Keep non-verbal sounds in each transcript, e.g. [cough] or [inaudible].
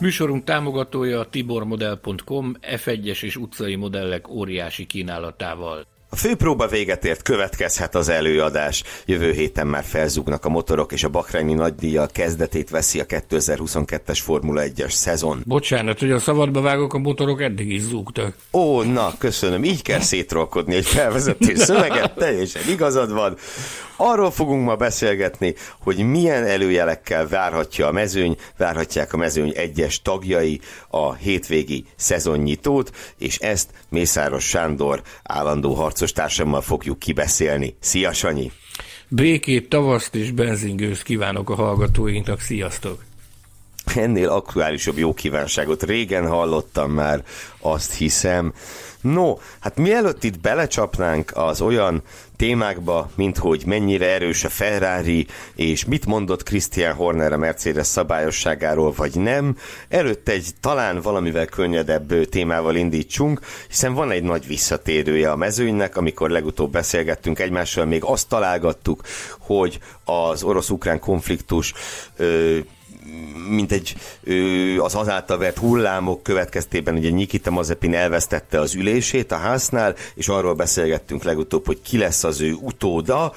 Műsorunk támogatója a tibormodel.com F1-es és utcai modellek óriási kínálatával. A főpróba véget ért, következhet az előadás. Jövő héten már felzúgnak a motorok, és a Bakrányi nagydíjjal kezdetét veszi a 2022-es Formula 1-es szezon. Bocsánat, hogy a szabadba vágok, a motorok eddig is zúgtak. Ó, na, köszönöm. Így kell [laughs] szétrolkodni egy felvezető szöveget, teljesen igazad van. Arról fogunk ma beszélgetni, hogy milyen előjelekkel várhatja a mezőny, várhatják a mezőny egyes tagjai a hétvégi szezonnyitót, és ezt Mészáros Sándor állandó harcos társammal fogjuk kibeszélni. Szia, Sanyi! Békét, tavaszt és benzingőzt kívánok a hallgatóinknak, sziasztok! Ennél aktuálisabb jó kívánságot régen hallottam már, azt hiszem. No, hát mielőtt itt belecsapnánk az olyan témákba, mint hogy mennyire erős a Ferrari, és mit mondott Christian Horner a Mercedes szabályosságáról, vagy nem, előtt egy talán valamivel könnyedebb témával indítsunk, hiszen van egy nagy visszatérője a mezőnynek, amikor legutóbb beszélgettünk egymással, még azt találgattuk, hogy az orosz-ukrán konfliktus ö, mint egy az azáltal vert hullámok következtében ugye Nikita Mazepin elvesztette az ülését a háznál, és arról beszélgettünk legutóbb, hogy ki lesz az ő utóda.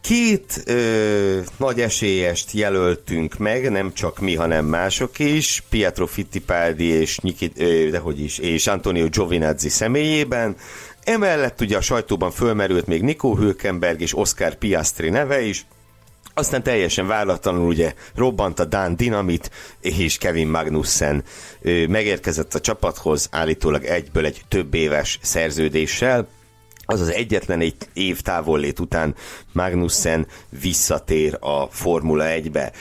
Két ö, nagy esélyest jelöltünk meg, nem csak mi, hanem mások is, Pietro Fittipaldi és, Nikit, ö, dehogy is, és Antonio Giovinazzi személyében. Emellett ugye a sajtóban fölmerült még Nico Hülkenberg és Oscar Piastri neve is, aztán teljesen váratlanul ugye robbant a Dán Dinamit, és Kevin Magnussen. Ő megérkezett a csapathoz állítólag egyből egy több éves szerződéssel, az az egyetlen egy év távollét után Magnussen visszatér a Formula 1-be.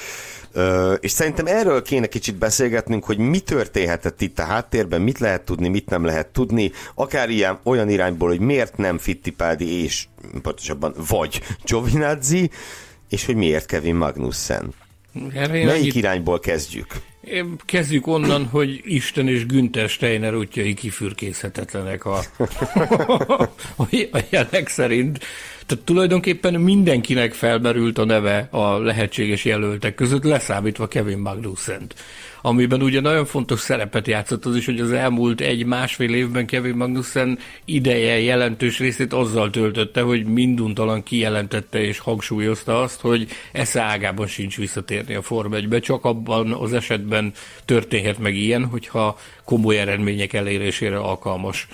Ö, és szerintem erről kéne kicsit beszélgetnünk, hogy mi történhetett itt a háttérben, mit lehet tudni, mit nem lehet tudni, akár ilyen, olyan irányból, hogy miért nem Fittipaldi és pontosabban vagy Giovinazzi, és hogy miért Kevin Magnussen? Erre Melyik annyit... irányból kezdjük? Kezdjük onnan, hogy Isten és Günther Steiner útjai kifürkészhetetlenek a, [laughs] [laughs] a jelek szerint. Tehát tulajdonképpen mindenkinek felmerült a neve a lehetséges jelöltek között, leszámítva Kevin Magnussen-t. Amiben ugye nagyon fontos szerepet játszott az is, hogy az elmúlt egy-másfél évben Kevin Magnussen ideje jelentős részét azzal töltötte, hogy minduntalan kijelentette és hangsúlyozta azt, hogy esze ágában sincs visszatérni a Form 1 csak abban az esetben történhet meg ilyen, hogyha komoly eredmények elérésére alkalmas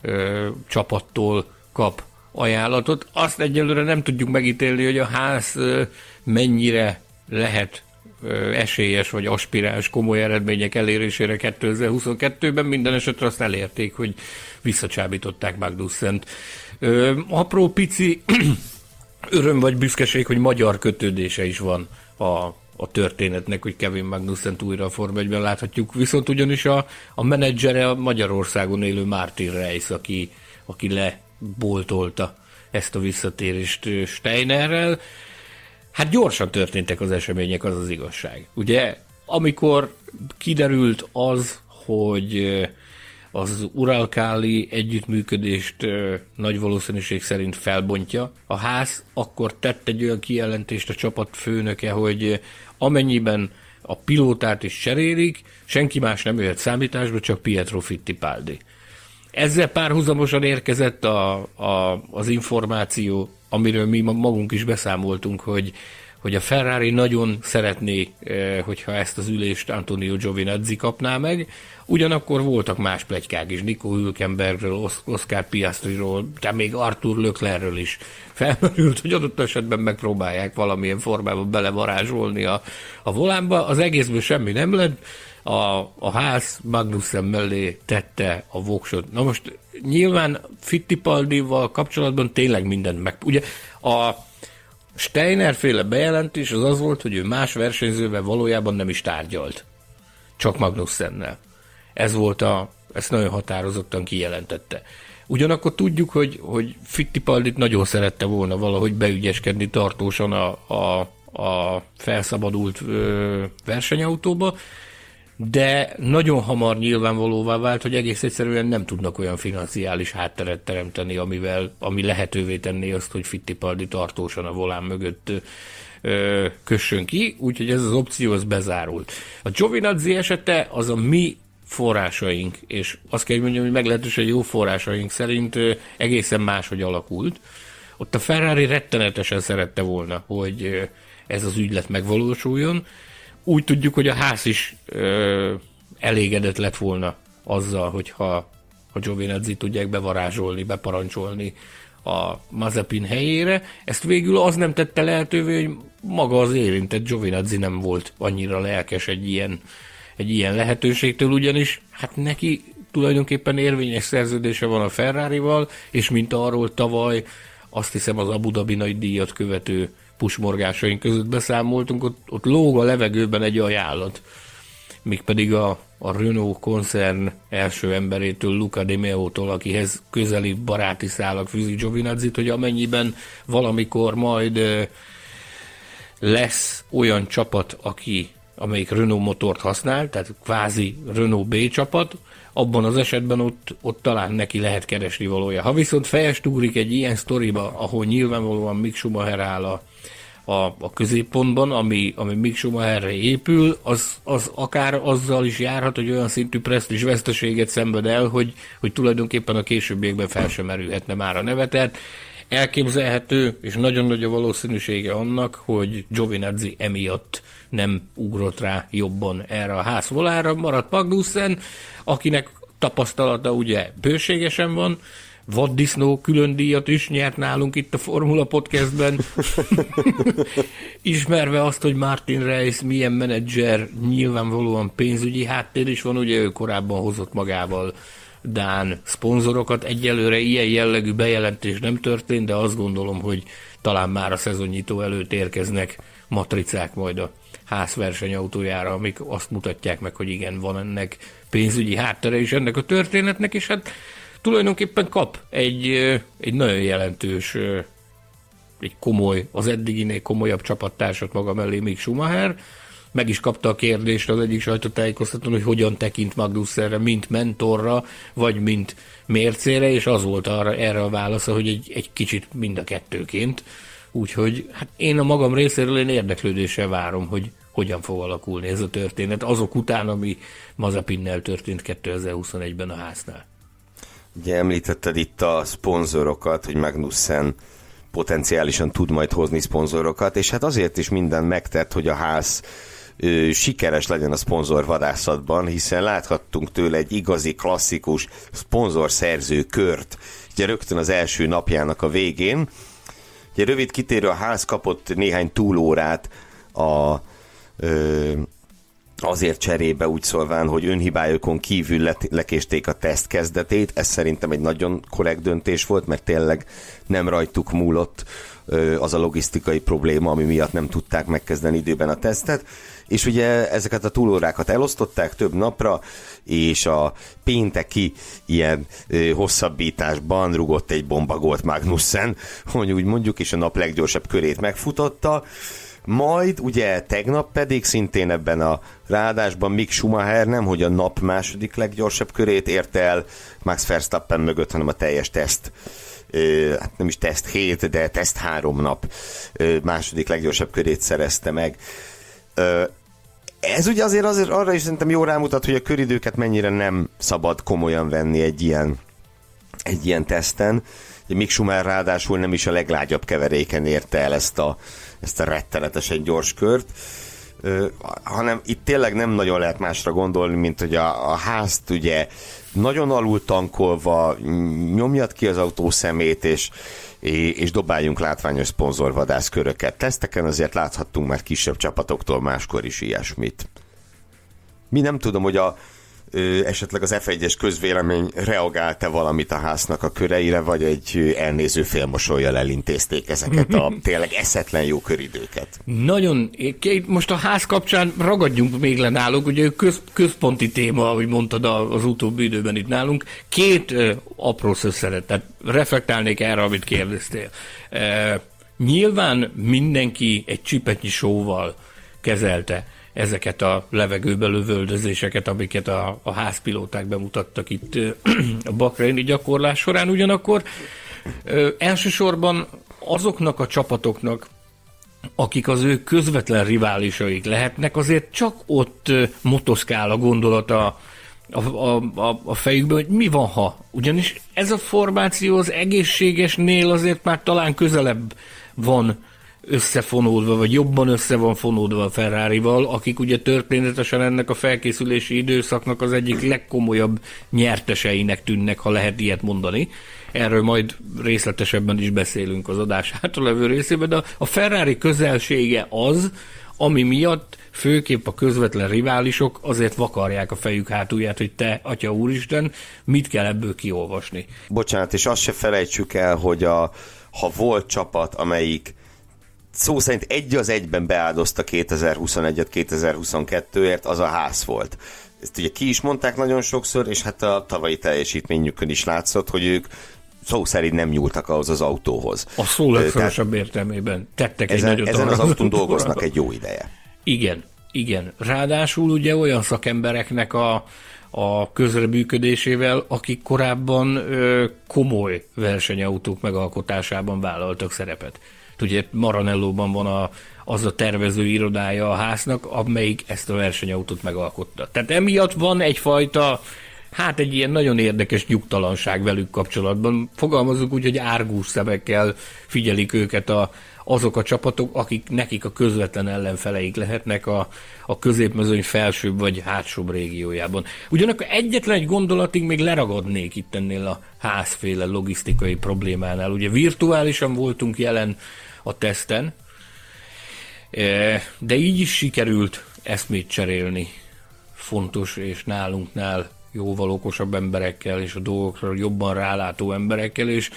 ö, csapattól kap ajánlatot. Azt egyelőre nem tudjuk megítélni, hogy a ház mennyire lehet esélyes vagy aspiráns komoly eredmények elérésére 2022-ben, minden esetre azt elérték, hogy visszacsábították Magnussen-t. Apró pici [clears throat] öröm vagy büszkeség, hogy magyar kötődése is van a, a történetnek, hogy Kevin magnussen újra a Form 1 láthatjuk. Viszont ugyanis a, a menedzsere a Magyarországon élő Martin Reis, aki, aki leboltolta ezt a visszatérést Steinerrel. Hát gyorsan történtek az események, az az igazság. Ugye, amikor kiderült az, hogy az uralkáli együttműködést nagy valószínűség szerint felbontja a ház, akkor tett egy olyan kijelentést a csapat főnöke, hogy amennyiben a pilótát is cserélik, senki más nem jöhet számításba, csak Pietro Fittipaldi. Ezzel párhuzamosan érkezett a, a, az információ amiről mi magunk is beszámoltunk, hogy, hogy a Ferrari nagyon szeretné, eh, hogyha ezt az ülést Antonio Giovinazzi kapná meg, ugyanakkor voltak más plegykák is, Nico Hülkenbergről, Oscar Piastriról, de még Arthur Löklerről is felmerült, hogy adott esetben megpróbálják valamilyen formában belevarázsolni a, a volánba. Az egészből semmi nem lett, a, a ház Magnussen mellé tette a voksot. Na most nyilván Fittipaldival kapcsolatban tényleg mindent meg... Ugye a, Steiner féle bejelentés az az volt, hogy ő más versenyzővel valójában nem is tárgyalt. Csak Magnussennel. Ez volt a, ezt nagyon határozottan kijelentette. Ugyanakkor tudjuk, hogy, hogy Fittipaldit nagyon szerette volna valahogy beügyeskedni tartósan a, a, a felszabadult ö, versenyautóba, de nagyon hamar nyilvánvalóvá vált, hogy egész egyszerűen nem tudnak olyan financiális hátteret teremteni, amivel, ami lehetővé tenné azt, hogy Fittipaldi tartósan a volán mögött ö, kössön ki, úgyhogy ez az opció az bezárult. A Giovinazzi esete az a mi forrásaink, és azt kell mondjam, hogy meglehetősen jó forrásaink szerint egészen máshogy alakult. Ott a Ferrari rettenetesen szerette volna, hogy ez az ügylet megvalósuljon. Úgy tudjuk, hogy a ház is ö, elégedett lett volna azzal, hogyha a Giovinazzi tudják bevarázsolni, beparancsolni a Mazepin helyére. Ezt végül az nem tette lehetővé, hogy maga az érintett Giovinazzi nem volt annyira lelkes egy ilyen egy ilyen lehetőségtől, ugyanis hát neki tulajdonképpen érvényes szerződése van a Ferrari-val, és mint arról tavaly azt hiszem az Abu Dhabi nagy díjat követő pusmorgásaink között beszámoltunk, ott, ott lóg a levegőben egy ajánlat, míg pedig a, a Renault koncern első emberétől, Luca de Meo-tól, akihez közeli baráti szálak fűzi Giovinazzi, hogy amennyiben valamikor majd lesz olyan csapat, aki amelyik Renault motort használ, tehát kvázi Renault B csapat, abban az esetben ott, ott talán neki lehet keresni valója. Ha viszont fejest ugrik egy ilyen sztoriba, ahol nyilvánvalóan Mick Schumacher áll a, a, a középpontban, ami, ami Mick Schumacherre épül, az, az akár azzal is járhat, hogy olyan szintű presztis veszteséget szenved el, hogy, hogy tulajdonképpen a későbbiekben fel sem merülhetne már a neve. Tehát elképzelhető, és nagyon nagy a valószínűsége annak, hogy Giovinazzi emiatt nem ugrott rá jobban erre a házvolára, maradt Magnussen, akinek tapasztalata ugye bőségesen van, vaddisznó külön díjat is nyert nálunk itt a Formula Podcastben, [laughs] ismerve azt, hogy Martin Reis milyen menedzser, nyilvánvalóan pénzügyi háttér is van, ugye ő korábban hozott magával Dán szponzorokat. Egyelőre ilyen jellegű bejelentés nem történt, de azt gondolom, hogy talán már a szezonnyitó előtt érkeznek matricák majd a ház versenyautójára, amik azt mutatják meg, hogy igen, van ennek pénzügyi háttere is ennek a történetnek, és hát tulajdonképpen kap egy, egy nagyon jelentős, egy komoly, az eddiginél komolyabb csapattársat maga mellé, még Schumacher, meg is kapta a kérdést az egyik sajtótájékoztatón, hogy hogyan tekint Magnussenre, mint mentorra, vagy mint mércére, és az volt arra, erre a válasza, hogy egy, egy kicsit mind a kettőként. Úgyhogy hát én a magam részéről én érdeklődéssel várom, hogy hogyan fog alakulni ez a történet, azok után, ami Mazapinnel történt 2021-ben a háznál. Ugye említetted itt a szponzorokat, hogy Magnussen potenciálisan tud majd hozni szponzorokat, és hát azért is minden megtett, hogy a ház ö, sikeres legyen a szponzor vadászatban, hiszen láthattunk tőle egy igazi, klasszikus szponzorszerző kört, ugye rögtön az első napjának a végén. Ugye rövid kitérő a ház kapott néhány túlórát a ö, azért cserébe úgy szólván, hogy önhibájukon kívül le- lekésték a teszt kezdetét. Ez szerintem egy nagyon korrekt döntés volt, mert tényleg nem rajtuk múlott az a logisztikai probléma, ami miatt nem tudták megkezdeni időben a tesztet. És ugye ezeket a túlórákat elosztották több napra, és a pénteki ilyen hosszabbításban rugott egy bombagolt Magnussen, hogy úgy mondjuk, és a nap leggyorsabb körét megfutotta. Majd ugye tegnap pedig szintén ebben a ráadásban Mick Schumacher nem, hogy a nap második leggyorsabb körét érte el Max Verstappen mögött, hanem a teljes teszt hát nem is teszt 7, de teszt 3 nap második leggyorsabb körét szerezte meg. Ez ugye azért, azért arra is szerintem jó rámutat, hogy a köridőket mennyire nem szabad komolyan venni egy ilyen, egy ilyen teszten. Mick Schumacher ráadásul nem is a leglágyabb keveréken érte el ezt a, ezt a rettenetesen gyors kört, hanem itt tényleg nem nagyon lehet másra gondolni, mint hogy a, a házt ugye nagyon alul tankolva nyomjad ki az autó szemét, és, és dobáljunk látványos szponzorvadász köröket. Teszteken azért láthattunk már kisebb csapatoktól máskor is ilyesmit. Mi nem tudom, hogy a esetleg az F1-es közvélemény reagálta valamit a háznak a köreire, vagy egy elnéző félmosolyjal elintézték ezeket a [laughs] tényleg eszetlen jó köridőket? Nagyon, most a ház kapcsán ragadjunk még le náluk, ugye köz, központi téma, ahogy mondtad az utóbbi időben itt nálunk. Két ö, apró szösszenet, tehát reflektálnék erre, amit kérdeztél. E, nyilván mindenki egy csipetnyi sóval kezelte ezeket a levegőbe lövöldözéseket, amiket a, a házpilóták bemutattak itt [clears throat] a bakreini gyakorlás során. Ugyanakkor elsősorban azoknak a csapatoknak, akik az ő közvetlen riválisaik lehetnek, azért csak ott motoszkál a gondolata a, a, a, a fejükben, hogy mi van, ha. Ugyanis ez a formáció az egészségesnél azért már talán közelebb van összefonódva, vagy jobban össze van fonódva a Ferrari-val, akik ugye történetesen ennek a felkészülési időszaknak az egyik legkomolyabb nyerteseinek tűnnek, ha lehet ilyet mondani. Erről majd részletesebben is beszélünk az adás levő részében, de a Ferrari közelsége az, ami miatt főképp a közvetlen riválisok azért vakarják a fejük hátulját, hogy te, atya úristen, mit kell ebből kiolvasni. Bocsánat, és azt se felejtsük el, hogy a, ha volt csapat, amelyik szó szerint egy az egyben beáldozta 2021-et 2022-ért, az a ház volt. Ezt ugye ki is mondták nagyon sokszor, és hát a tavalyi teljesítményükön is látszott, hogy ők szó szerint nem nyúltak ahhoz az autóhoz. A szó legszorosabb értelmében tettek ezen, egy nagyot. Ezen az autón dolgoznak [laughs] egy jó ideje. Igen, igen. Ráadásul ugye olyan szakembereknek a, a közreműködésével, akik korábban ö, komoly versenyautók megalkotásában vállaltak szerepet. Ugye Maranellóban van a, az a tervező irodája a háznak, amelyik ezt a versenyautót megalkotta. Tehát emiatt van egyfajta hát egy ilyen nagyon érdekes nyugtalanság velük kapcsolatban. Fogalmazunk úgy, hogy árgús szemekkel figyelik őket a, azok a csapatok, akik nekik a közvetlen ellenfeleik lehetnek a, a középmezőny felsőbb vagy hátsóbb régiójában. Ugyanakkor egyetlen egy gondolatig még leragadnék itt ennél a házféle logisztikai problémánál. Ugye virtuálisan voltunk jelen a teszten, e, de így is sikerült eszmét cserélni fontos és nálunknál jóval okosabb emberekkel, és a dolgokra jobban rálátó emberekkel, és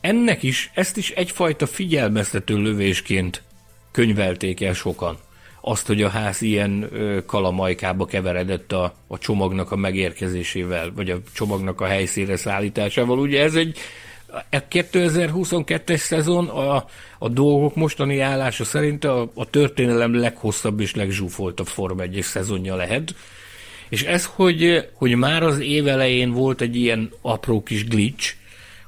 ennek is, ezt is egyfajta figyelmeztető lövésként könyvelték el sokan. Azt, hogy a ház ilyen kalamajkába keveredett a, a csomagnak a megérkezésével, vagy a csomagnak a helyszínre szállításával. Ugye ez egy a 2022-es szezon a, a dolgok mostani állása szerint a, a történelem leghosszabb és legzsúfoltabb Form 1 szezonja lehet. És ez, hogy, hogy már az év elején volt egy ilyen apró kis glitch,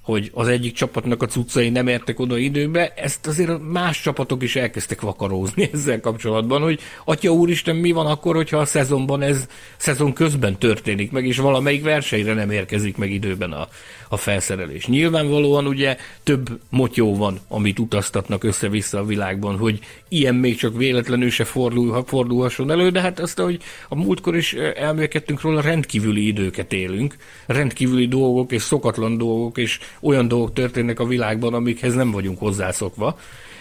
hogy az egyik csapatnak a cuccai nem értek oda időbe, ezt azért más csapatok is elkezdtek vakarózni [laughs] ezzel kapcsolatban, hogy atya úristen, mi van akkor, hogyha a szezonban ez szezon közben történik meg, és valamelyik versenyre nem érkezik meg időben a, a felszerelés. Nyilvánvalóan ugye több motyó van, amit utaztatnak össze-vissza a világban, hogy ilyen még csak véletlenül se fordul, fordulhasson elő, de hát azt, hogy a múltkor is elmélkedtünk róla, rendkívüli időket élünk, rendkívüli dolgok és szokatlan dolgok és olyan dolgok történnek a világban, amikhez nem vagyunk hozzászokva.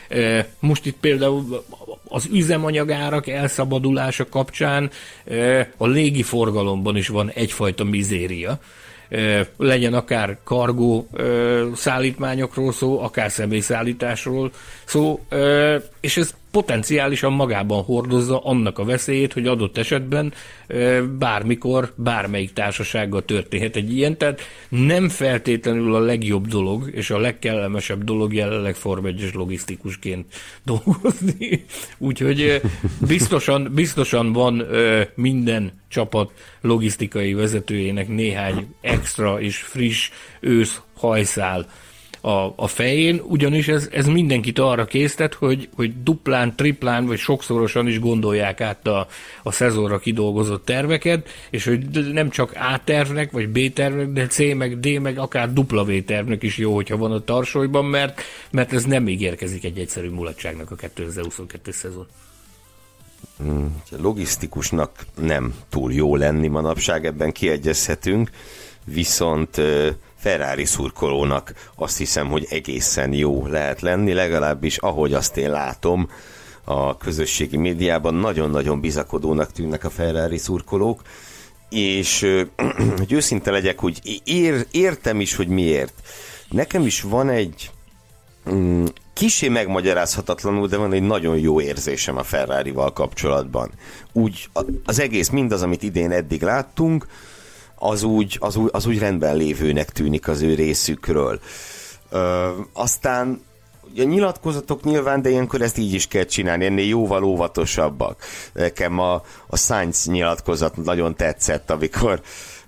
E, most itt például az üzemanyagárak elszabadulása kapcsán e, a légiforgalomban is van egyfajta mizéria legyen akár kargó szállítmányokról szó, akár személyszállításról szó, és ez potenciálisan magában hordozza annak a veszélyét, hogy adott esetben bármikor, bármelyik társasággal történhet egy ilyen, tehát nem feltétlenül a legjobb dolog, és a legkellemesebb dolog jelenleg Form 1 logisztikusként [laughs] dolgozni. Úgyhogy biztosan, biztosan van minden csapat logisztikai vezetőjének néhány extra és friss ősz hajszál a, a fején, ugyanis ez, ez mindenkit arra késztet, hogy, hogy duplán, triplán vagy sokszorosan is gondolják át a, a szezonra kidolgozott terveket, és hogy nem csak A tervnek, vagy B tervnek, de C meg D meg akár dupla V tervnek is jó, hogyha van a tarsolyban, mert, mert ez nem ígérkezik egy egyszerű mulatságnak a 2022 szezon. Hmm, logisztikusnak nem túl jó lenni manapság, ebben kiegyezhetünk, viszont Ferrari szurkolónak azt hiszem, hogy egészen jó lehet lenni, legalábbis ahogy azt én látom a közösségi médiában, nagyon-nagyon bizakodónak tűnnek a Ferrari szurkolók, és [clears throat] hogy őszinte legyek, hogy ér, értem is, hogy miért. Nekem is van egy mm, kisé megmagyarázhatatlanul, de van egy nagyon jó érzésem a Ferrari-val kapcsolatban. Úgy az egész, mindaz, amit idén eddig láttunk, az úgy, az úgy, az úgy rendben lévőnek tűnik az ő részükről. Ö, aztán a nyilatkozatok nyilván, de ilyenkor ezt így is kell csinálni, ennél jóval óvatosabbak. Nekem a, a Sainz nyilatkozat nagyon tetszett, amikor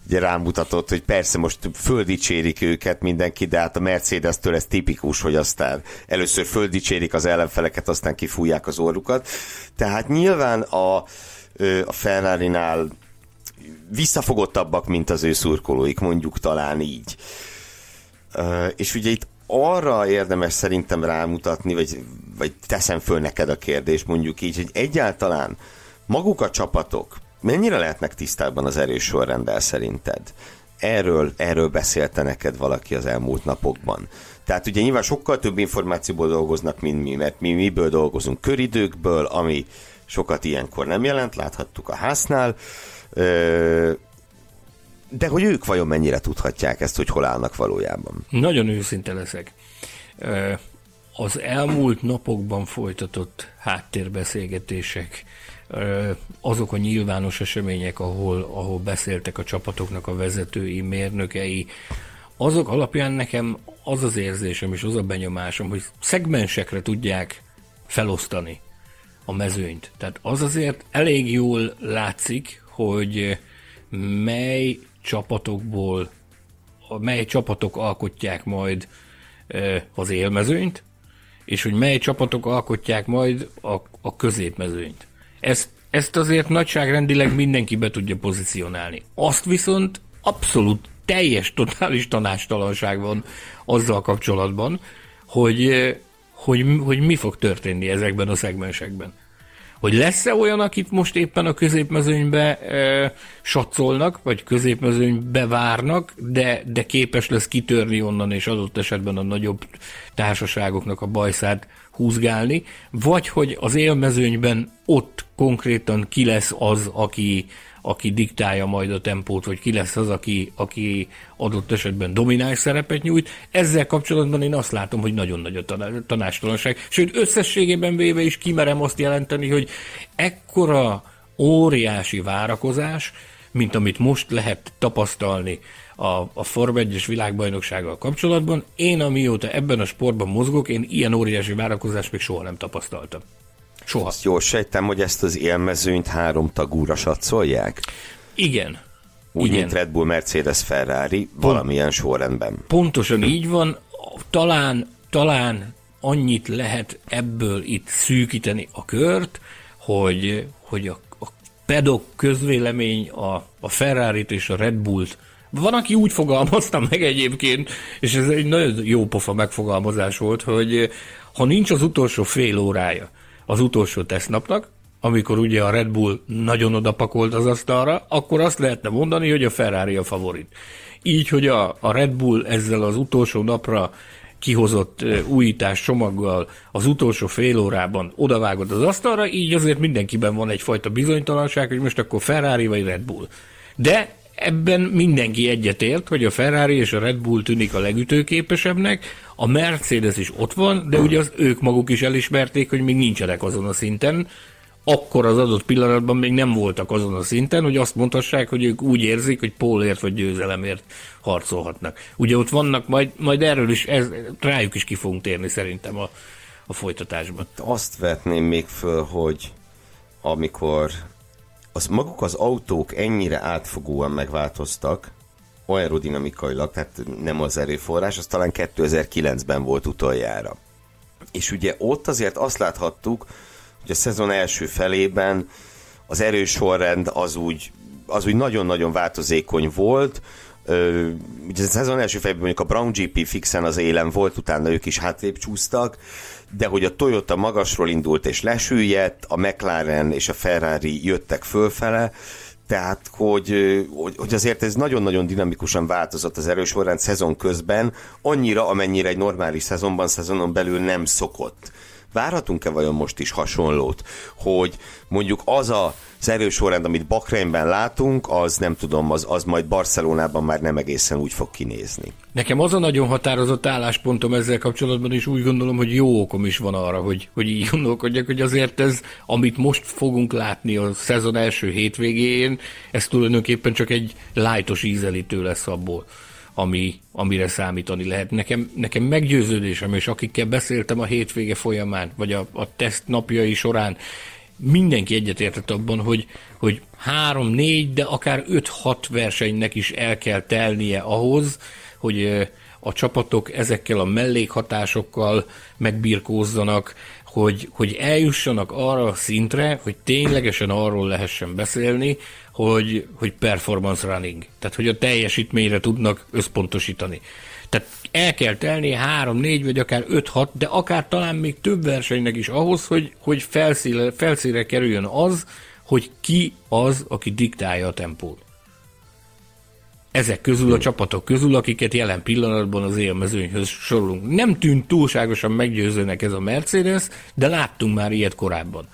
ugye rámutatott, hogy persze most földicsérik őket mindenki, de hát a Mercedes-től ez tipikus, hogy aztán először földicsérik az ellenfeleket, aztán kifújják az orrukat. Tehát nyilván a, a Ferrari-nál visszafogottabbak, mint az ő szurkolóik, mondjuk talán így. És ugye itt arra érdemes szerintem rámutatni, vagy, vagy teszem föl neked a kérdést, mondjuk így, hogy egyáltalán maguk a csapatok mennyire lehetnek tisztában az erős sorrenddel szerinted? Erről, erről beszélte neked valaki az elmúlt napokban. Tehát ugye nyilván sokkal több információból dolgoznak, mint mi, mert mi miből dolgozunk? Köridőkből, ami sokat ilyenkor nem jelent, láthattuk a háznál, de hogy ők vajon mennyire tudhatják ezt, hogy hol állnak valójában? Nagyon őszinte leszek. Az elmúlt napokban folytatott háttérbeszélgetések, azok a nyilvános események, ahol, ahol beszéltek a csapatoknak a vezetői, mérnökei, azok alapján nekem az az érzésem és az a benyomásom, hogy szegmensekre tudják felosztani a mezőnyt. Tehát az azért elég jól látszik, hogy mely csapatokból, mely csapatok alkotják majd az élmezőnyt, és hogy mely csapatok alkotják majd a, a középmezőnyt. Ezt, ezt azért nagyságrendileg mindenki be tudja pozícionálni. Azt viszont abszolút teljes, totális tanástalanság van azzal kapcsolatban, hogy, hogy, hogy mi fog történni ezekben a szegmensekben hogy lesz-e olyan, akit most éppen a középmezőnybe e, satszolnak, vagy középmezőnybe várnak, de, de képes lesz kitörni onnan, és adott esetben a nagyobb társaságoknak a bajszát húzgálni, vagy hogy az élmezőnyben ott konkrétan ki lesz az, aki, aki diktálja majd a tempót, vagy ki lesz az, aki, aki adott esetben domináns szerepet nyújt. Ezzel kapcsolatban én azt látom, hogy nagyon nagy a tanástalanság. Sőt, összességében véve is kimerem azt jelenteni, hogy ekkora óriási várakozás, mint amit most lehet tapasztalni a, a Form 1-es világbajnoksággal kapcsolatban. Én, amióta ebben a sportban mozgok, én ilyen óriási várakozást még soha nem tapasztaltam. Soha. Azt jól sejtem, hogy ezt az élmezőnyt három tagúra satszolják? Igen. Úgy, Igen. mint Red Bull, Mercedes, Ferrari, Pont, valamilyen sorrendben. Pontosan így van. Talán, talán annyit lehet ebből itt szűkíteni a kört, hogy, hogy a, a pedok közvélemény a, a Ferrari-t és a Red Bullt van, aki úgy fogalmazta meg egyébként, és ez egy nagyon jó pofa megfogalmazás volt, hogy ha nincs az utolsó fél órája, az utolsó tesztnapnak, amikor ugye a Red Bull nagyon odapakolt az asztalra, akkor azt lehetne mondani, hogy a Ferrari a favorit. Így, hogy a, a Red Bull ezzel az utolsó napra kihozott újítás csomaggal az utolsó fél órában odavágott az asztalra, így azért mindenkiben van egyfajta bizonytalanság, hogy most akkor Ferrari vagy Red Bull. De ebben mindenki egyetért, hogy a Ferrari és a Red Bull tűnik a legütőképesebbnek, a Mercedes is ott van, de ugye az ők maguk is elismerték, hogy még nincsenek azon a szinten, akkor az adott pillanatban még nem voltak azon a szinten, hogy azt mondhassák, hogy ők úgy érzik, hogy pólért vagy győzelemért harcolhatnak. Ugye ott vannak, majd, majd erről is, ez, rájuk is ki fogunk térni szerintem a, a folytatásban. Azt vetném még föl, hogy amikor az maguk az autók ennyire átfogóan megváltoztak, aerodinamikailag, tehát nem az erőforrás, az talán 2009-ben volt utoljára. És ugye ott azért azt láthattuk, hogy a szezon első felében az erősorrend az úgy, az úgy nagyon-nagyon változékony volt, ugye a szezon első felében mondjuk a Brown GP fixen az élen volt, utána ők is hátrébb csúsztak, de hogy a Toyota magasról indult és lesüllyedt, a McLaren és a Ferrari jöttek fölfele, tehát, hogy, hogy azért ez nagyon-nagyon dinamikusan változott az erősorrend szezon közben, annyira, amennyire egy normális szezonban, szezonon belül nem szokott várhatunk-e vajon most is hasonlót, hogy mondjuk az a az erős sorrend, amit Bakreinben látunk, az nem tudom, az, az majd Barcelonában már nem egészen úgy fog kinézni. Nekem az a nagyon határozott álláspontom ezzel kapcsolatban, és úgy gondolom, hogy jó okom is van arra, hogy, hogy így gondolkodjak, hogy azért ez, amit most fogunk látni a szezon első hétvégén, ez tulajdonképpen csak egy lájtos ízelítő lesz abból ami, amire számítani lehet. Nekem, nekem meggyőződésem, és akikkel beszéltem a hétvége folyamán, vagy a, a teszt napjai során, mindenki egyetértett abban, hogy, hogy három, négy, de akár öt-hat versenynek is el kell telnie ahhoz, hogy a csapatok ezekkel a mellékhatásokkal megbirkózzanak, hogy, hogy eljussanak arra a szintre, hogy ténylegesen arról lehessen beszélni, hogy, hogy performance running, tehát hogy a teljesítményre tudnak összpontosítani. Tehát el kell telni három, négy, vagy akár öt, hat, de akár talán még több versenynek is ahhoz, hogy, hogy felszíre, felszíre kerüljön az, hogy ki az, aki diktálja a tempót. Ezek közül a csapatok közül, akiket jelen pillanatban az élmezőnyhöz sorolunk. Nem tűnt túlságosan meggyőzőnek ez a Mercedes, de láttunk már ilyet korábban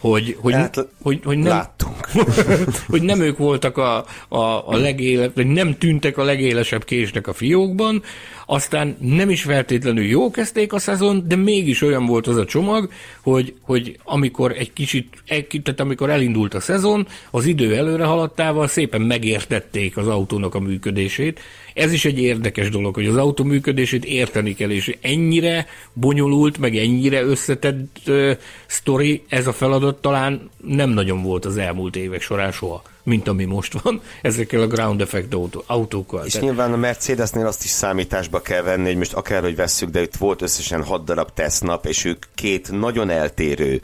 hogy, hogy, hát, hogy, hogy, nem, láttunk. [laughs] hogy nem ők voltak a, a, a legéle, vagy nem tűntek a legélesebb késnek a fiókban, aztán nem is feltétlenül jó kezdték a szezon, de mégis olyan volt az a csomag, hogy, hogy amikor egy kicsit, egy, tehát amikor elindult a szezon, az idő előre haladtával szépen megértették az autónak a működését. Ez is egy érdekes dolog, hogy az autó működését érteni kell, és ennyire bonyolult, meg ennyire összetett uh, sztori ez a feladat talán nem nagyon volt az elmúlt évek során soha mint ami most van, [laughs] ezekkel a ground effect autó, autókkal. És Tehát... nyilván a Mercedesnél azt is számításba kell venni, hogy most akárhogy vesszük, de itt volt összesen hat darab tesztnap, és ők két nagyon eltérő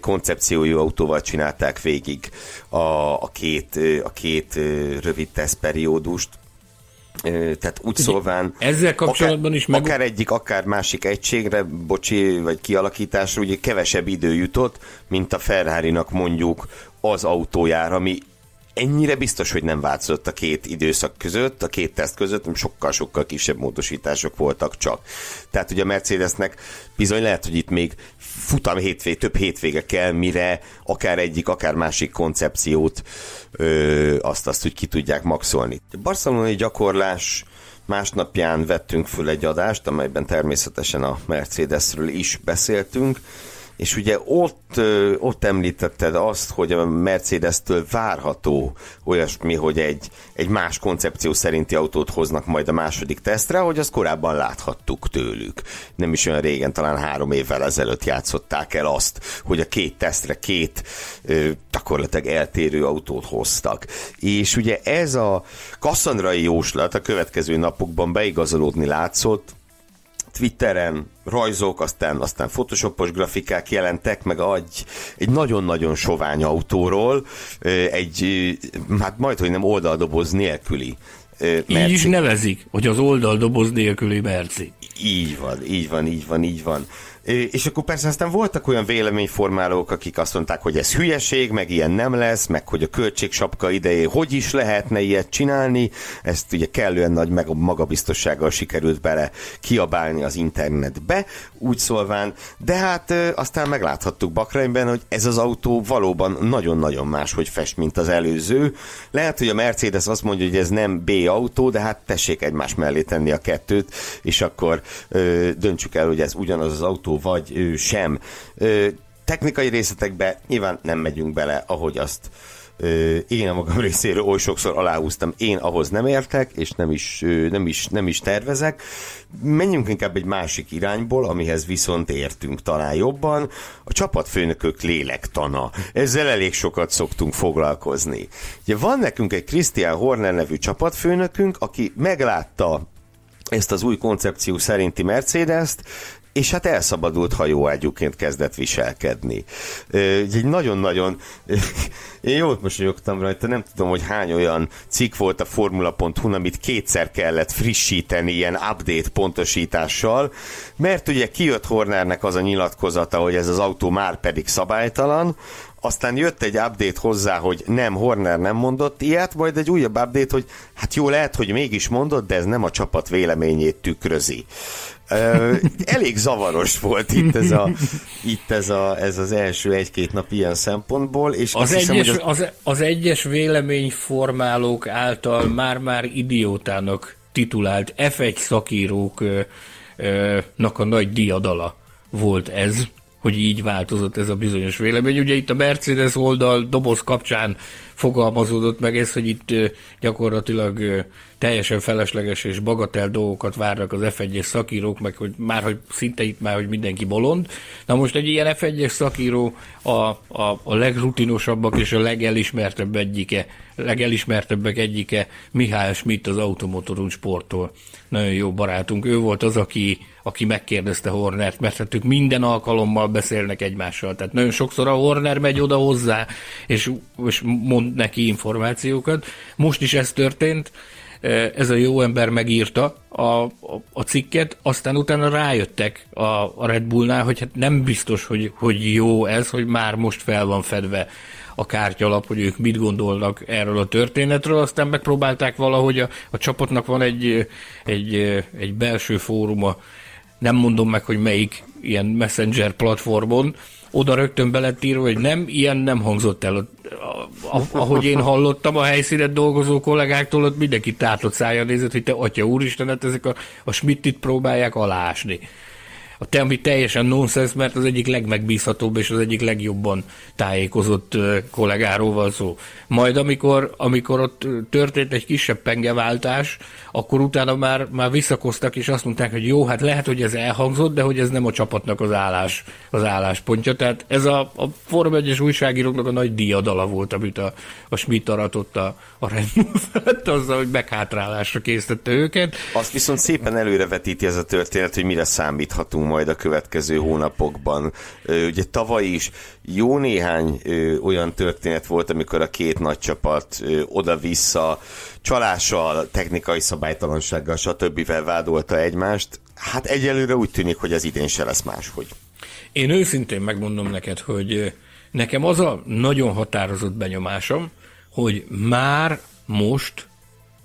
koncepciójú autóval csinálták végig a, a, két, a két rövid tesztperiódust. Tehát úgy szólván... Ezzel kapcsolatban akár, is meg... Akár egyik, akár másik egységre, bocsi, vagy kialakításra, ugye kevesebb idő jutott, mint a Ferrari-nak mondjuk az autójára, ami ennyire biztos, hogy nem változott a két időszak között, a két teszt között, sokkal-sokkal kisebb módosítások voltak csak. Tehát ugye a Mercedesnek bizony lehet, hogy itt még futam hétvég, több hétvége kell, mire akár egyik, akár másik koncepciót ö, azt, azt úgy ki tudják maxolni. A barcelonai gyakorlás másnapján vettünk föl egy adást, amelyben természetesen a Mercedesről is beszéltünk, és ugye ott, ott említetted azt, hogy a Mercedes-től várható olyasmi, hogy egy, egy más koncepció szerinti autót hoznak majd a második tesztre, hogy azt korábban láthattuk tőlük. Nem is olyan régen, talán három évvel ezelőtt játszották el azt, hogy a két tesztre két gyakorlatilag eltérő autót hoztak. És ugye ez a kasszandrai jóslat a következő napokban beigazolódni látszott, Twitteren rajzok, aztán, aztán photoshopos grafikák jelentek, meg egy, egy nagyon-nagyon sovány autóról, egy, hát majd, hogy nem oldaldoboz nélküli Merci. Így is nevezik, hogy az oldaldoboz nélküli Merci. Így van, így van, így van, így van. És akkor persze aztán voltak olyan véleményformálók, akik azt mondták, hogy ez hülyeség, meg ilyen nem lesz, meg hogy a költségsapka idejé hogy is lehetne ilyet csinálni. Ezt ugye kellően nagy meg magabiztossággal sikerült bele kiabálni az internetbe, úgy szólván. De hát aztán megláthattuk Bakreinben, hogy ez az autó valóban nagyon-nagyon más, hogy fest, mint az előző. Lehet, hogy a Mercedes azt mondja, hogy ez nem B autó, de hát tessék egymás mellé tenni a kettőt, és akkor ö, döntsük el, hogy ez ugyanaz az autó, vagy ő sem. Technikai részletekbe nyilván nem megyünk bele, ahogy azt én a magam [laughs] részéről oly sokszor aláhúztam, én ahhoz nem értek, és nem is, nem is, nem is tervezek. Menjünk inkább egy másik irányból, amihez viszont értünk talán jobban. A csapatfőnökök lélektana. Ezzel elég sokat szoktunk foglalkozni. Ugye van nekünk egy Christian Horner nevű csapatfőnökünk, aki meglátta ezt az új koncepció szerinti Mercedes-t, és hát elszabadult hajóágyúként kezdett viselkedni. Egy nagyon-nagyon [laughs] én jót mosolyogtam rajta, nem tudom, hogy hány olyan cikk volt a formula.hu, amit kétszer kellett frissíteni ilyen update pontosítással, mert ugye kijött Hornernek az a nyilatkozata, hogy ez az autó már pedig szabálytalan, aztán jött egy update hozzá, hogy nem, Horner nem mondott ilyet, majd egy újabb update, hogy hát jó, lehet, hogy mégis mondott, de ez nem a csapat véleményét tükrözi. Elég zavaros volt itt ez, a, itt ez, a, ez az első egy-két nap ilyen szempontból. És az, hiszem, egyes, az... Az, az egyes véleményformálók által már-már idiótának titulált F1 szakíróknak a nagy diadala volt ez, hogy így változott ez a bizonyos vélemény. Ugye itt a Mercedes oldal doboz kapcsán fogalmazódott meg ez, hogy itt gyakorlatilag teljesen felesleges és bagatel dolgokat várnak az F1-es szakírók, meg hogy már, hogy szinte itt már, hogy mindenki bolond. Na most egy ilyen F1-es szakíró a, a, a legrutinosabbak és a legelismertebb egyike, legelismertebbek egyike Mihály Schmidt az Automotorun sporttól. Nagyon jó barátunk. Ő volt az, aki, aki megkérdezte Hornert, mert hát ők minden alkalommal beszélnek egymással. Tehát nagyon sokszor a Horner megy oda hozzá, és, és mond neki információkat. Most is ez történt. Ez a jó ember megírta a, a, a cikket, aztán utána rájöttek a, a Red Bullnál, hogy hát nem biztos, hogy, hogy jó ez, hogy már most fel van fedve a kártyalap, hogy ők mit gondolnak erről a történetről, aztán megpróbálták valahogy, a, a csapatnak van egy, egy, egy belső fóruma, nem mondom meg, hogy melyik ilyen messenger platformon, oda rögtön belett írva, hogy nem, ilyen nem hangzott el. Ahogy én hallottam a helyszínen dolgozó kollégáktól, ott mindenki tátott szája nézett, hogy te atya úristen, hát ezek a, a Schmidtit próbálják alásni a te, ami teljesen nonsens, mert az egyik legmegbízhatóbb és az egyik legjobban tájékozott kollégáról van szó. Majd amikor, amikor ott történt egy kisebb pengeváltás, akkor utána már, már visszakoztak, és azt mondták, hogy jó, hát lehet, hogy ez elhangzott, de hogy ez nem a csapatnak az, állás, az álláspontja. Tehát ez a, a Forma 1 újságíróknak a nagy diadala volt, amit a, a Schmidt aratott a, a Red felett, azzal, hogy meghátrálásra készítette őket. Azt viszont szépen előrevetíti ez a történet, hogy mire számíthatunk majd a következő hónapokban. Ugye tavaly is jó néhány olyan történet volt, amikor a két nagy csapat oda-vissza csalással, technikai szabálytalansággal, stb. vádolta egymást. Hát egyelőre úgy tűnik, hogy az idén se lesz máshogy. Én őszintén megmondom neked, hogy nekem az a nagyon határozott benyomásom, hogy már most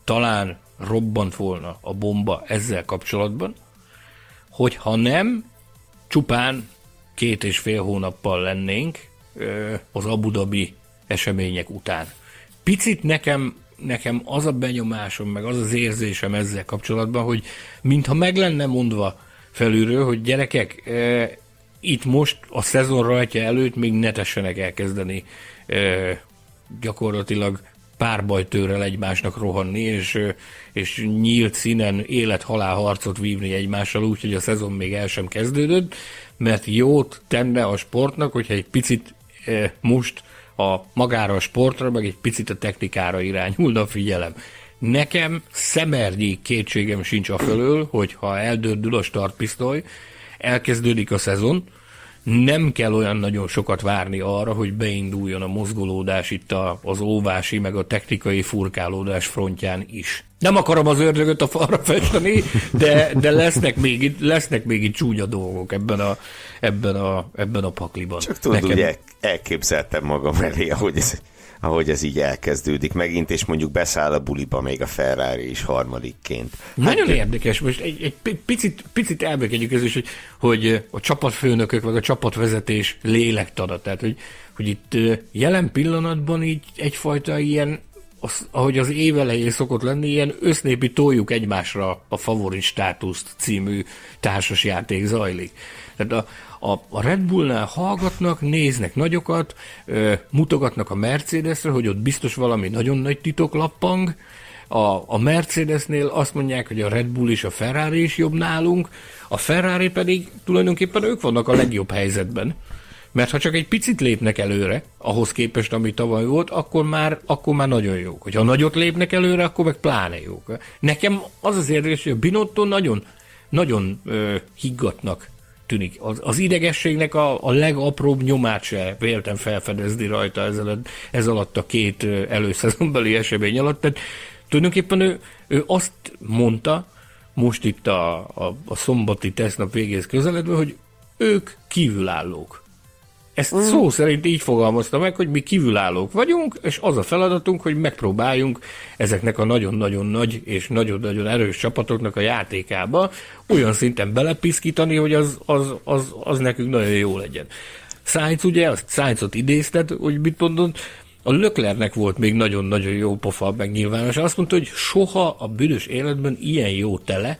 talán robbant volna a bomba ezzel kapcsolatban, hogy ha nem, csupán két és fél hónappal lennénk az Abu Dhabi események után. Picit nekem, nekem az a benyomásom, meg az az érzésem ezzel kapcsolatban, hogy mintha meg lenne mondva felülről, hogy gyerekek, itt most a szezon rajtja előtt még ne tessenek elkezdeni gyakorlatilag párbajtőrrel egymásnak rohanni, és, és nyílt színen élet-halál harcot vívni egymással úgy, hogy a szezon még el sem kezdődött, mert jót tenne a sportnak, hogyha egy picit e, most a magára a sportra, meg egy picit a technikára irányulna a figyelem. Nekem szemernyi kétségem sincs a fölől, hogy ha eldördül a startpisztoly, elkezdődik a szezon, nem kell olyan nagyon sokat várni arra, hogy beinduljon a mozgolódás itt a, az óvási, meg a technikai furkálódás frontján is. Nem akarom az ördögöt a falra festeni, de, de lesznek, még itt, lesznek még itt csúnya dolgok ebben a, ebben a, ebben a pakliban. Csak tudod, Nekem... ugye elképzeltem magam elé, ahogy ez ahogy ez így elkezdődik megint, és mondjuk beszáll a buliba még a Ferrari is harmadikként. Hát, Nagyon érdekes, most egy, egy picit, picit elbekedjük ez is, hogy, hogy a csapatfőnökök, vagy a csapatvezetés lélektana, tehát hogy, hogy itt jelen pillanatban így egyfajta ilyen az, ahogy az évelején szokott lenni, ilyen össznépi toljuk egymásra a favorit státuszt című társasjáték zajlik. Tehát a, a, a Red Bullnál hallgatnak, néznek nagyokat, ö, mutogatnak a Mercedesre, hogy ott biztos valami nagyon nagy titok lappang, a, a Mercedesnél azt mondják, hogy a Red Bull és a Ferrari is jobb nálunk, a Ferrari pedig tulajdonképpen ők vannak a legjobb helyzetben. Mert ha csak egy picit lépnek előre, ahhoz képest, ami tavaly volt, akkor már, akkor már nagyon jók. Hogyha nagyot lépnek előre, akkor meg pláne jók. Nekem az az érdekes, hogy a Binotto nagyon, nagyon ö, higgatnak tűnik. Az, az idegességnek a, a legapróbb nyomát se véltem felfedezni rajta ezzel, ez alatt a két előszezonbeli esemény alatt. Tehát tulajdonképpen ő, ő azt mondta, most itt a, a, a szombati tesztnap végéhez közeledve, hogy ők kívülállók. Ezt mm. szó szerint így fogalmazta meg, hogy mi kívülállók vagyunk, és az a feladatunk, hogy megpróbáljunk ezeknek a nagyon-nagyon nagy és nagyon-nagyon erős csapatoknak a játékába olyan szinten belepiszkítani, hogy az, az, az, az nekünk nagyon jó legyen. Sainz ugye, azt Sainzot idézted, hogy mit mondod, a Löklernek volt még nagyon-nagyon jó pofa megnyilvános. Azt mondta, hogy soha a büdös életben ilyen jó tele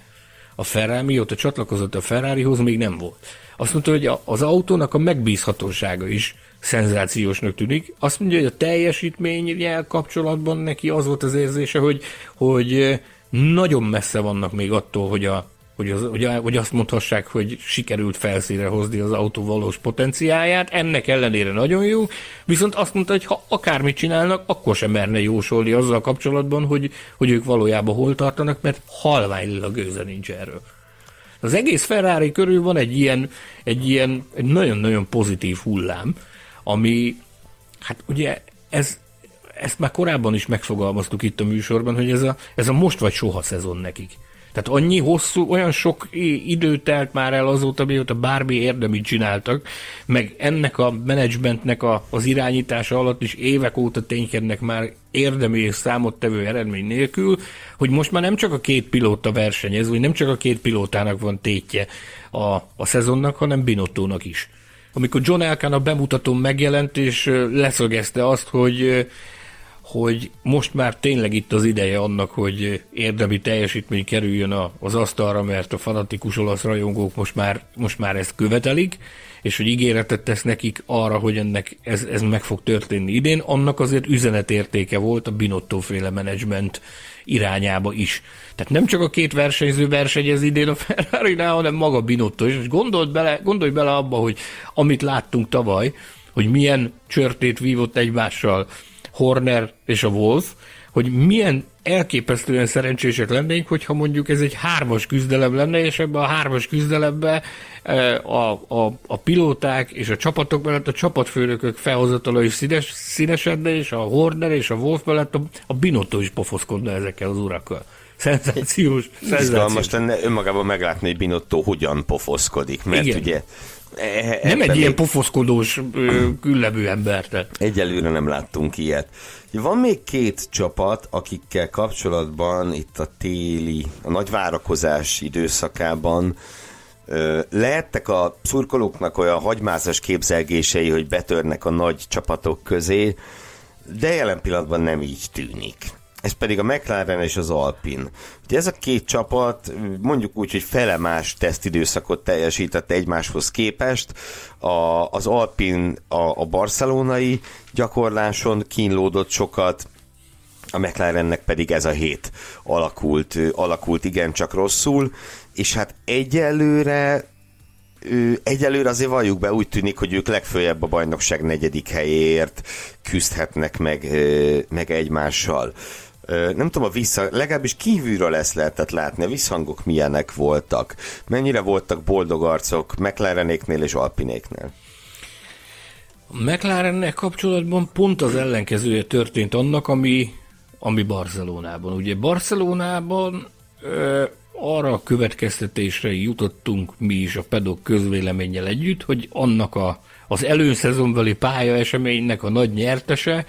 a Ferrari, mióta csatlakozott a Ferrarihoz, még nem volt. Azt mondta, hogy az autónak a megbízhatósága is szenzációsnak tűnik. Azt mondja, hogy a teljesítményel kapcsolatban neki az volt az érzése, hogy, hogy nagyon messze vannak még attól, hogy a hogy, az, hogy, hogy azt mondhassák, hogy sikerült felszínre hozni az autó valós potenciáját, ennek ellenére nagyon jó, viszont azt mondta, hogy ha akármit csinálnak, akkor sem merne jósolni azzal kapcsolatban, hogy, hogy ők valójában hol tartanak, mert halvány a gőze nincs erről. Az egész Ferrari körül van egy ilyen, egy ilyen egy nagyon-nagyon pozitív hullám, ami, hát ugye ez, ezt már korábban is megfogalmaztuk itt a műsorban, hogy ez a, ez a most vagy soha szezon nekik. Tehát annyi hosszú, olyan sok idő telt már el azóta, mióta bármi érdemit csináltak, meg ennek a menedzsmentnek a, az irányítása alatt is évek óta ténykednek már érdemi és számottevő eredmény nélkül, hogy most már nem csak a két pilóta versenyez, vagy nem csak a két pilótának van tétje a, a szezonnak, hanem Binottónak is. Amikor John Elkan a bemutatón megjelent, és leszögezte azt, hogy hogy most már tényleg itt az ideje annak, hogy érdemi teljesítmény kerüljön az asztalra, mert a fanatikus olasz rajongók most már, most már ezt követelik, és hogy ígéretet tesz nekik arra, hogy ennek ez, ez meg fog történni idén, annak azért üzenetértéke volt a Binotto féle menedzsment irányába is. Tehát nem csak a két versenyző versenyez idén a ferrari hanem maga Binotto is. És gondolj bele, gondolj bele abba, hogy amit láttunk tavaly, hogy milyen csörtét vívott egymással Horner és a Wolf, hogy milyen elképesztően szerencsések lennénk, hogyha mondjuk ez egy hármas küzdelem lenne, és ebben a hármas küzdelemben e, a, a, a pilóták és a csapatok mellett a csapatfőnökök felhozatala is színes, színesedne, és a Horner és a Wolf mellett a, a Binotto is pofoszkodna ezekkel az urakkal. Szenzációs. Most lenne önmagában meglátni, hogy Binotto hogyan pofoszkodik, mert Igen. ugye E, nem egy ilyen pofoszkodós, küllevő ember. Tehát. Egyelőre nem láttunk ilyet. Van még két csapat, akikkel kapcsolatban itt a téli, a nagy várakozás időszakában lehettek a szurkolóknak olyan hagymázas képzelgései, hogy betörnek a nagy csapatok közé, de jelen pillanatban nem így tűnik ez pedig a McLaren és az Alpin. Ugye ez a két csapat mondjuk úgy, hogy fele más tesztidőszakot teljesített egymáshoz képest. A, az Alpin a, a barcelonai gyakorláson kínlódott sokat, a McLarennek pedig ez a hét alakult, alakult igencsak rosszul, és hát egyelőre egyelőre azért valljuk be, úgy tűnik, hogy ők legfőjebb a bajnokság negyedik helyéért küzdhetnek meg, meg egymással nem tudom, a vissza, legalábbis kívülről lesz lehetett látni, a visszhangok milyenek voltak, mennyire voltak boldog arcok McLarenéknél és Alpinéknél. A McLarennek kapcsolatban pont az ellenkezője történt annak, ami, ami Barcelonában. Ugye Barcelonában ö, arra a következtetésre jutottunk mi is a pedok közvéleménnyel együtt, hogy annak a, az előszezonbeli pálya eseménynek a nagy nyertese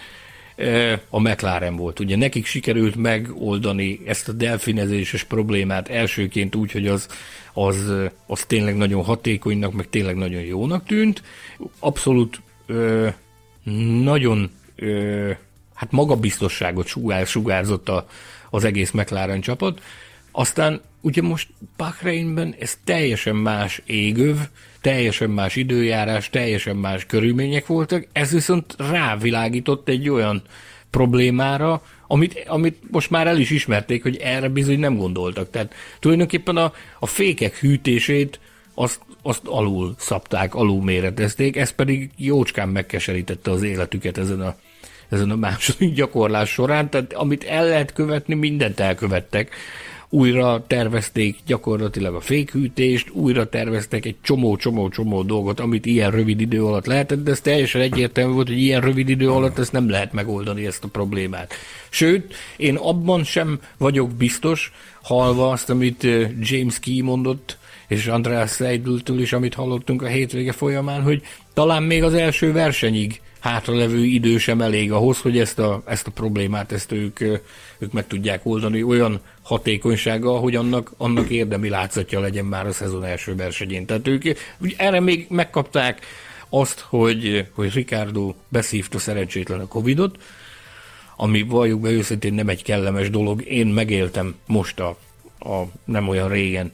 a McLaren volt. Ugye nekik sikerült megoldani ezt a delfinezéses problémát elsőként úgy, hogy az, az, az tényleg nagyon hatékonynak, meg tényleg nagyon jónak tűnt. Abszolút ö, nagyon ö, hát magabiztosságot sugár, sugárzott a, az egész McLaren csapat. Aztán ugye most Bahreinben ez teljesen más égöv, teljesen más időjárás, teljesen más körülmények voltak, ez viszont rávilágított egy olyan problémára, amit, amit most már el is ismerték, hogy erre bizony nem gondoltak. Tehát tulajdonképpen a, a fékek hűtését azt, azt alul szabták, alul méretezték, ez pedig jócskán megkeserítette az életüket ezen a, ezen a második gyakorlás során, tehát amit el lehet követni, mindent elkövettek újra tervezték gyakorlatilag a fékhűtést, újra terveztek egy csomó-csomó-csomó dolgot, amit ilyen rövid idő alatt lehetett, de ez teljesen egyértelmű volt, hogy ilyen rövid idő alatt ezt nem lehet megoldani ezt a problémát. Sőt, én abban sem vagyok biztos, halva azt, amit James Key mondott és Andreas Seidltől is, amit hallottunk a hétvége folyamán, hogy talán még az első versenyig hátralevő idő sem elég ahhoz, hogy ezt a, ezt a problémát ezt ők, ők meg tudják oldani olyan hatékonysággal, hogy annak, annak érdemi látszatja legyen már a szezon első versenyén. Tehát ők ugye erre még megkapták azt, hogy, hogy Ricardo beszívta szerencsétlen a Covidot, ami valljuk be őszintén nem egy kellemes dolog. Én megéltem most a, a nem olyan régen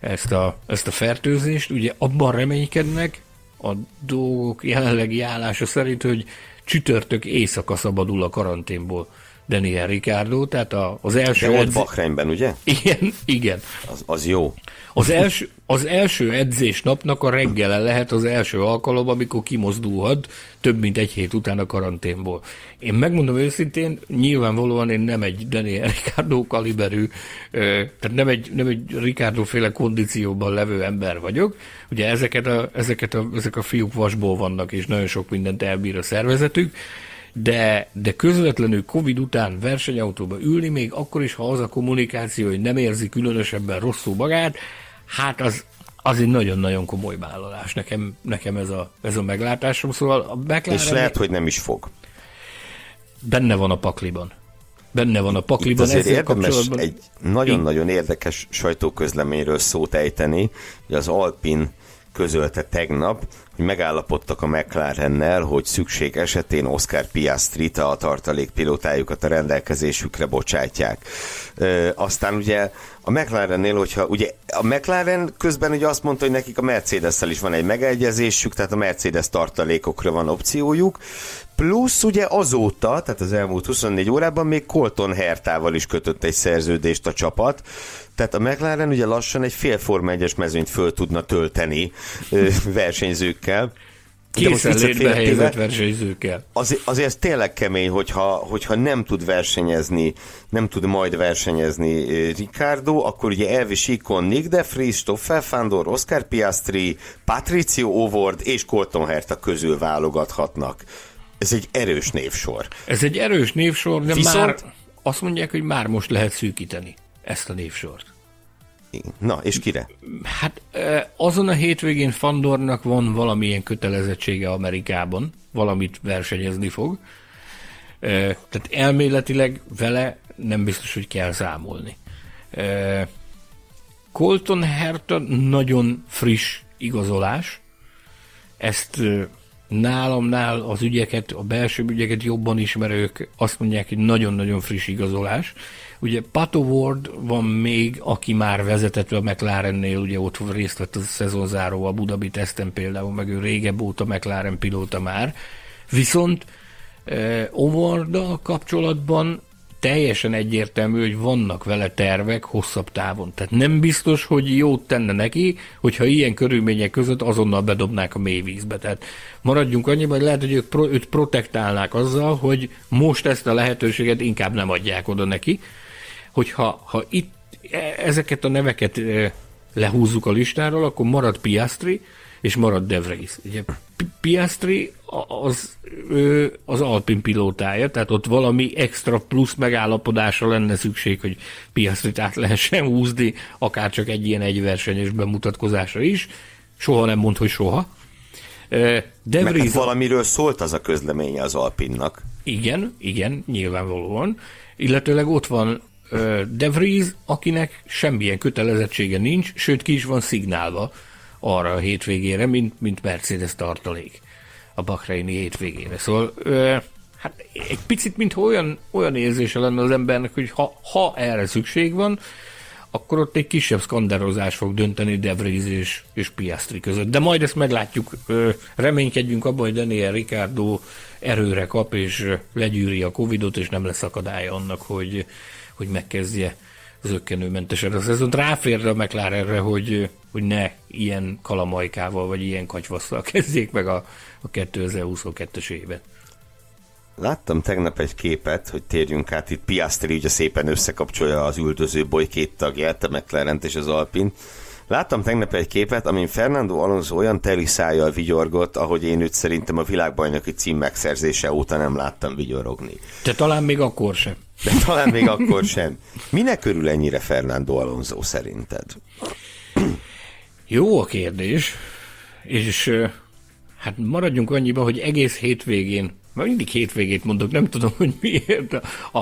ezt a, ezt a fertőzést. Ugye abban reménykednek a dolgok jelenlegi állása szerint, hogy csütörtök éjszaka szabadul a karanténból Daniel Ricardo, tehát a, az első... De ott Bahreinben, ugye? Igen, igen. Az, az jó. Az első, az első edzés napnak a reggele lehet az első alkalom, amikor kimozdulhat több mint egy hét után a karanténból. Én megmondom őszintén, nyilvánvalóan én nem egy Daniel Ricardo kaliberű, tehát nem egy, nem egy Ricardo féle kondícióban levő ember vagyok. Ugye ezeket a, ezeket a, ezek a fiúk vasból vannak, és nagyon sok mindent elbír a szervezetük, de, de közvetlenül Covid után versenyautóba ülni, még akkor is, ha az a kommunikáció, hogy nem érzi különösebben rosszul magát, hát az, az egy nagyon-nagyon komoly vállalás. Nekem, nekem ez, a, ez a meglátásom. Szóval a McLaren... És lehet, hogy nem is fog. Benne van a pakliban. Benne van a pakliban. Itt azért érdemes kapcsolatban... egy nagyon-nagyon érdekes sajtóközleményről szót ejteni, hogy az Alpin közölte tegnap, hogy megállapodtak a McLarennel, hogy szükség esetén Oscar Piastrit, a tartalékpilótájukat a rendelkezésükre bocsátják. E, aztán ugye a McLarennél, hogyha ugye a McLaren közben ugye azt mondta, hogy nekik a mercedes is van egy megegyezésük, tehát a Mercedes tartalékokra van opciójuk, plusz ugye azóta, tehát az elmúlt 24 órában még Colton Hertával is kötött egy szerződést a csapat, tehát a McLaren ugye lassan egy fél Forma 1-es mezőnyt föl tudna tölteni ö, versenyzőkkel. Készenlétbe helyezett versenyzőkkel. Azért, azért ez tényleg kemény, hogyha, hogyha nem tud versenyezni, nem tud majd versenyezni Ricardo, akkor ugye Elvis Ikon, Nick de Vries, Stoffel Fandor, Oscar Piastri, Patricio Ovord és Colton Herta közül válogathatnak. Ez egy erős névsor. Ez egy erős névsor, de Viszont... már azt mondják, hogy már most lehet szűkíteni ezt a névsort. Na, és kire? Hát azon a hétvégén Fandornak van valamilyen kötelezettsége Amerikában, valamit versenyezni fog. Tehát elméletileg vele nem biztos, hogy kell számolni. Colton Herta nagyon friss igazolás. Ezt nálamnál az ügyeket, a belső ügyeket jobban ismerők azt mondják, hogy nagyon-nagyon friss igazolás. Ugye Pato Ward van még, aki már vezetett a McLarennél, ugye ott részt vett a szezonzáró a Budabi teszten például, meg ő régebb óta McLaren pilóta már. Viszont eh, Ovarda kapcsolatban teljesen egyértelmű, hogy vannak vele tervek hosszabb távon. Tehát nem biztos, hogy jót tenne neki, hogyha ilyen körülmények között azonnal bedobnák a mélyvízbe. Tehát maradjunk annyiban, hogy lehet, hogy ők pro, őt protektálnák azzal, hogy most ezt a lehetőséget inkább nem adják oda neki, hogyha ha itt e, ezeket a neveket e, lehúzzuk a listáról, akkor marad Piastri, és marad De Vries. Ugye Piastri az, ő az Alpin pilótája, tehát ott valami extra plusz megállapodásra lenne szükség, hogy Piastrit át lehessen húzni, akár csak egy ilyen egyversenyes bemutatkozásra is. Soha nem mond, hogy soha. De Vries... Hát valamiről szólt az a közleménye az Alpinnak. Igen, igen, nyilvánvalóan. Illetőleg ott van De Vries, akinek semmilyen kötelezettsége nincs, sőt ki is van szignálva arra a hétvégére, mint, mint Mercedes tartalék a Bahreini hétvégére. Szóval ö, hát egy picit, mint olyan, olyan érzése lenne az embernek, hogy ha, ha erre szükség van, akkor ott egy kisebb skandározás fog dönteni De és, és Piastri között. De majd ezt meglátjuk, reménykedjünk abban, hogy Daniel Ricardo erőre kap, és legyűri a Covidot, és nem lesz akadálya annak, hogy, hogy megkezdje zöggenőmentesen a szezont. Ráférre a McLarenre, hogy, hogy ne ilyen kalamajkával, vagy ilyen kacsvasszal [laughs] kezdjék meg a, a 2022-es évet. Láttam tegnap egy képet, hogy térjünk át, itt Piastri ugye szépen összekapcsolja az üldöző boly két tagját, a mclaren és az Alpin. Láttam tegnap egy képet, amin Fernando Alonso olyan teli szájjal vigyorgott, ahogy én őt szerintem a világbajnoki cím megszerzése óta nem láttam vigyorogni. De talán még akkor sem. De talán még akkor sem. Minek körül ennyire Fernando Alonso szerinted? Jó a kérdés, és hát maradjunk annyiba, hogy egész hétvégén, mert mindig hétvégét mondok, nem tudom, hogy miért, a,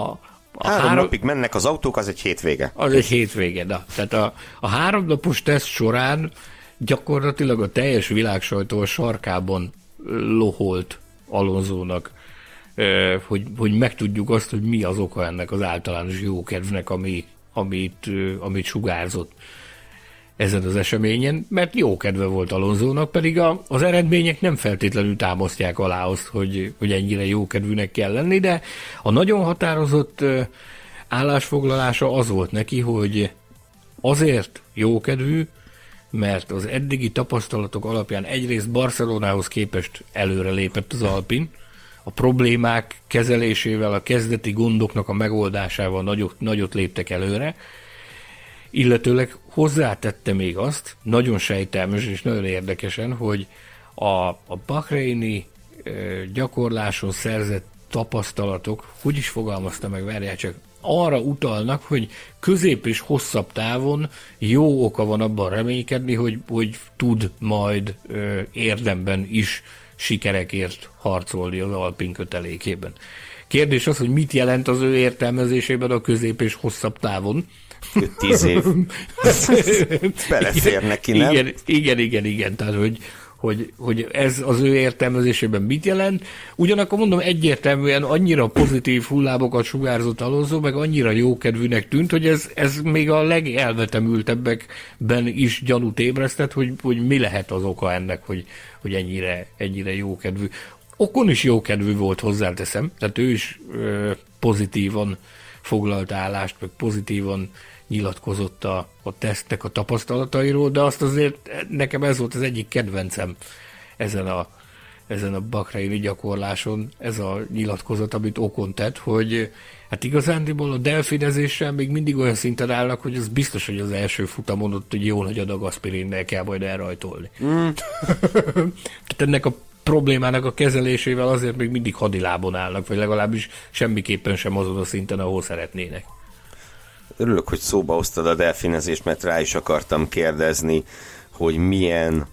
a három, három napig mennek az autók, az egy hétvége. Az egy hétvége, de. Tehát a, a háromnapos teszt során gyakorlatilag a teljes világsajtó a sarkában loholt Alonzónak, hogy, hogy megtudjuk azt, hogy mi az oka ennek az általános jókedvnek, ami, amit, amit sugárzott ezen az eseményen, mert jó kedve volt Alonzónak, pedig a, az eredmények nem feltétlenül támasztják alá azt, hogy, hogy ennyire jó kedvűnek kell lenni, de a nagyon határozott állásfoglalása az volt neki, hogy azért jókedvű, mert az eddigi tapasztalatok alapján egyrészt Barcelonához képest előre lépett az Alpin, a problémák kezelésével, a kezdeti gondoknak a megoldásával nagyot, nagyot léptek előre, illetőleg hozzátette még azt, nagyon sejtelmes és nagyon érdekesen, hogy a, a Bahreini gyakorláson szerzett tapasztalatok, hogy is fogalmazta meg, várjál csak, arra utalnak, hogy közép és hosszabb távon jó oka van abban reménykedni, hogy, hogy tud majd ö, érdemben is sikerekért harcolni az Alpin kötelékében. Kérdés az, hogy mit jelent az ő értelmezésében a közép és hosszabb távon. Tíz év. [laughs] Belefér neki, nem? Igen, igen, igen, igen. Tehát, hogy, hogy, hogy ez az ő értelmezésében mit jelent. Ugyanakkor mondom, egyértelműen annyira pozitív hullámokat sugárzott Alonso, meg annyira jókedvűnek tűnt, hogy ez, ez még a legelvetemültebbekben is gyanút ébresztett, hogy, hogy mi lehet az oka ennek, hogy, hogy ennyire, ennyire jókedvű. Okon is jókedvű volt, hozzáteszem, tehát ő is ö, pozitívan foglalt állást, meg pozitívan nyilatkozott a, a tesztek a tapasztalatairól, de azt azért nekem ez volt az egyik kedvencem ezen a, ezen a bakreini gyakorláson, ez a nyilatkozat, amit Okon tett, hogy hát igazándiból a delfinezéssel még mindig olyan szinten állnak, hogy az biztos, hogy az első futamon ott egy jó nagy adag aspirinnel kell majd elrajtolni. Mm. [laughs] Tehát ennek a problémának a kezelésével azért még mindig hadilábon állnak, vagy legalábbis semmiképpen sem azon a szinten, ahol szeretnének. Örülök, hogy szóba hoztad a delfinezést, mert rá is akartam kérdezni, hogy milyen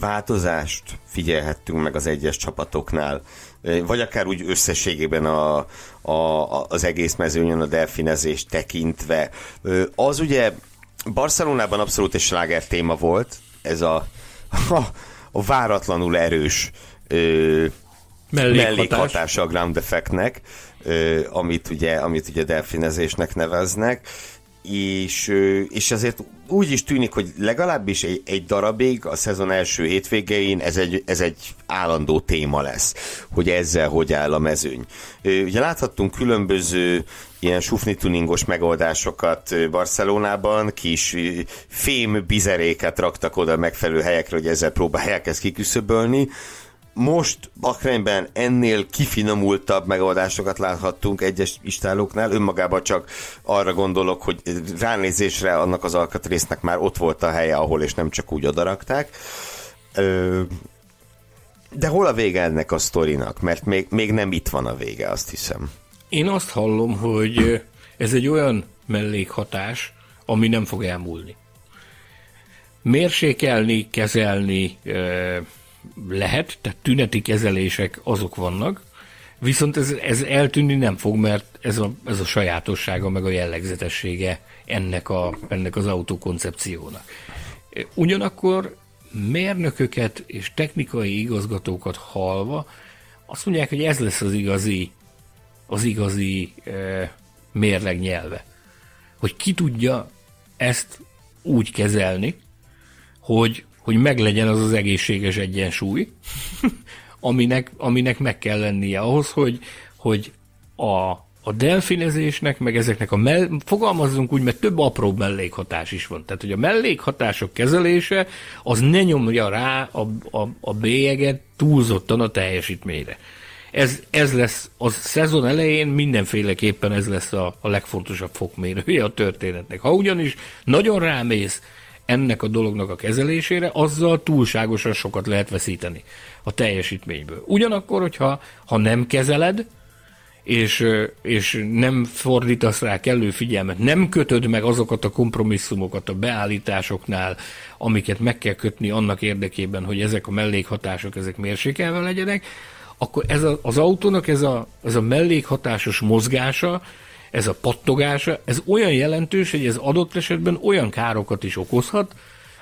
változást figyelhettünk meg az egyes csapatoknál, vagy akár úgy összességében a, a, az egész mezőnyön a delfinezést tekintve. Az ugye Barcelonában abszolút egy sláger téma volt, ez a, [laughs] a, a váratlanul erős ö, mellékhatás. mellékhatása a ground effectnek, ö, amit ugye, amit ugye delfinezésnek neveznek, és, ö, és azért úgy is tűnik, hogy legalábbis egy, egy darabig a szezon első hétvégén ez egy, ez egy állandó téma lesz, hogy ezzel hogy áll a mezőny. Ugye láthattunk különböző ilyen sufni tuningos megoldásokat Barcelonában, kis fém bizeréket raktak oda megfelelő helyekre, hogy ezzel próbálják ezt kiküszöbölni. Most Bakrányban ennél kifinomultabb megoldásokat láthattunk egyes istálóknál, önmagában csak arra gondolok, hogy ránézésre annak az alkatrésznek már ott volt a helye, ahol és nem csak úgy odarakták. De hol a vége ennek a sztorinak? Mert még, még nem itt van a vége, azt hiszem. Én azt hallom, hogy ez egy olyan mellékhatás, ami nem fog elmúlni. Mérsékelni, kezelni lehet, tehát tüneti kezelések azok vannak, viszont ez, ez eltűnni nem fog, mert ez a, ez a sajátossága, meg a jellegzetessége ennek, a, ennek az autókoncepciónak. Ugyanakkor mérnököket és technikai igazgatókat halva azt mondják, hogy ez lesz az igazi az igazi e, mérleg nyelve. Hogy ki tudja ezt úgy kezelni, hogy, hogy meglegyen az az egészséges egyensúly, [laughs] aminek, aminek meg kell lennie ahhoz, hogy, hogy a, a delfinezésnek, meg ezeknek a mell- fogalmazzunk úgy, mert több apró mellékhatás is van. Tehát, hogy a mellékhatások kezelése az ne nyomja rá a, a, a bélyeget túlzottan a teljesítményre ez, ez lesz a szezon elején mindenféleképpen ez lesz a, a legfontosabb fokmérője a történetnek. Ha ugyanis nagyon rámész ennek a dolognak a kezelésére, azzal túlságosan sokat lehet veszíteni a teljesítményből. Ugyanakkor, hogyha ha nem kezeled, és, és nem fordítasz rá kellő figyelmet, nem kötöd meg azokat a kompromisszumokat a beállításoknál, amiket meg kell kötni annak érdekében, hogy ezek a mellékhatások ezek mérsékelve legyenek, akkor ez a, az autónak ez a, ez a mellékhatásos mozgása, ez a pattogása, ez olyan jelentős, hogy ez adott esetben olyan károkat is okozhat,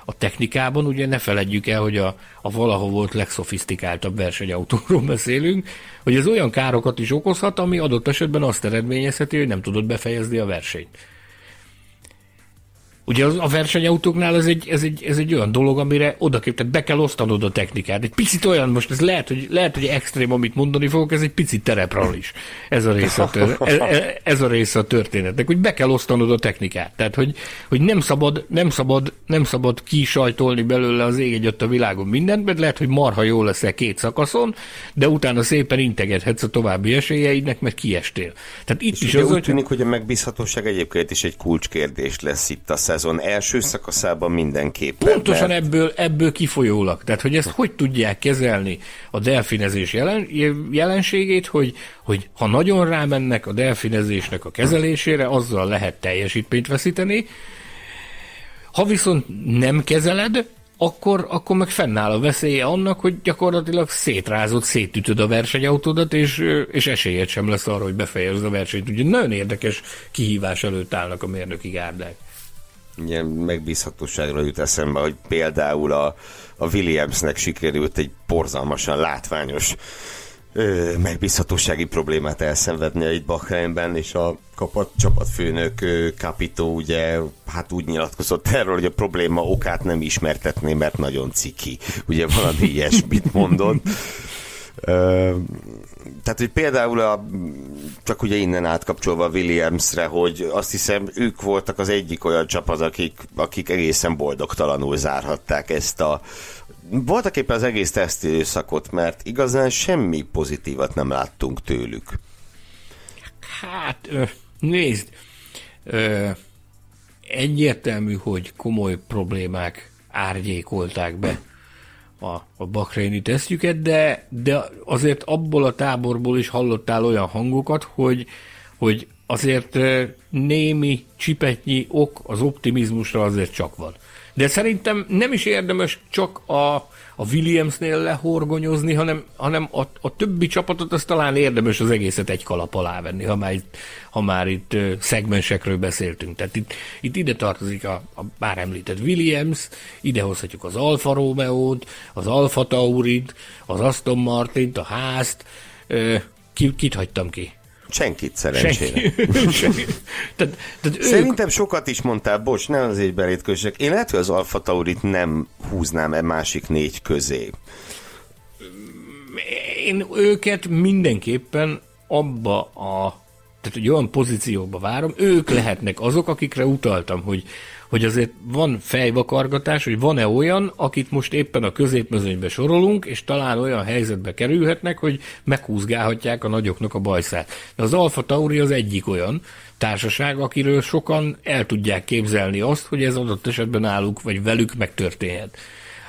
a technikában ugye ne feledjük el, hogy a, a valaha volt legszofisztikáltabb versenyautóról [laughs] beszélünk, hogy ez olyan károkat is okozhat, ami adott esetben azt eredményezheti, hogy nem tudod befejezni a versenyt. Ugye az, a versenyautóknál ez egy, ez, egy, ez egy olyan dolog, amire oda kell, tehát be kell osztanod a technikát. Egy picit olyan, most ez lehet, hogy, lehet, hogy extrém, amit mondani fogok, ez egy picit terepral is. Ez a része a, tör, ez, ez a, része a történetnek, hogy be kell osztanod a technikát. Tehát, hogy, hogy nem szabad, nem szabad, nem szabad kisajtolni belőle az ég egyet a világon mindent, mert lehet, hogy marha jó lesz -e két szakaszon, de utána szépen integethetsz a további esélyeidnek, mert kiestél. Tehát itt És is az, úgy tűnik, hogy a megbízhatóság egyébként is egy kulcskérdés lesz itt a szezon első szakaszában mindenképpen. Pontosan mert... ebből, ebből kifolyólag. Tehát, hogy ezt hogy tudják kezelni a delfinezés jelen, jelenségét, hogy, hogy ha nagyon rámennek a delfinezésnek a kezelésére, azzal lehet teljesítményt veszíteni. Ha viszont nem kezeled, akkor, akkor meg fennáll a veszélye annak, hogy gyakorlatilag szétrázod, szétütöd a versenyautódat, és, és esélyed sem lesz arra, hogy befejezd a versenyt. Ugye nagyon érdekes kihívás előtt állnak a mérnöki gárdák ilyen megbízhatóságról jut eszembe, hogy például a, a Williamsnek sikerült egy porzalmasan látványos ö, megbízhatósági problémát elszenvedni itt Bahreinben, és a kapat, csapatfőnök Capito ugye hát úgy nyilatkozott erről, hogy a probléma okát nem ismertetné, mert nagyon ciki. Ugye valami ilyesmit mondott [laughs] tehát, hogy például a, csak ugye innen átkapcsolva Williamsre, hogy azt hiszem ők voltak az egyik olyan csapat, akik, akik egészen boldogtalanul zárhatták ezt a voltak éppen az egész tesztidőszakot, mert igazán semmi pozitívat nem láttunk tőlük. Hát, nézd, egyértelmű, hogy komoly problémák árnyékolták be a, a bakréni tesztjüket, de, de azért abból a táborból is hallottál olyan hangokat, hogy, hogy azért némi csipetnyi ok az optimizmusra azért csak van. De szerintem nem is érdemes csak a, a Williamsnél lehorgonyozni, hanem, hanem a, a többi csapatot az talán érdemes az egészet egy kalap alá venni, ha már itt, ha már itt szegmensekről beszéltünk. Tehát itt, itt ide tartozik a, a már említett Williams, ide hozhatjuk az Alfa Romeo-t, az Alfa Taurit, az Aston Martint, a házt, ki, kit hagytam ki? Senkit szerencsére. Senki. [laughs] Senki. tehát, tehát Szerintem ők... sokat is mondtál, bocs, nem azért belétkössek. Én lehet, hogy az Alfa Taurit nem húznám e másik négy közé. Én őket mindenképpen abba a tehát egy olyan pozícióba várom, ők lehetnek azok, akikre utaltam, hogy hogy azért van fejvakargatás, hogy van-e olyan, akit most éppen a középmezőnybe sorolunk, és talán olyan helyzetbe kerülhetnek, hogy meghúzgálhatják a nagyoknak a bajszát. De az Alfa Tauri az egyik olyan társaság, akiről sokan el tudják képzelni azt, hogy ez adott esetben náluk, vagy velük megtörténhet.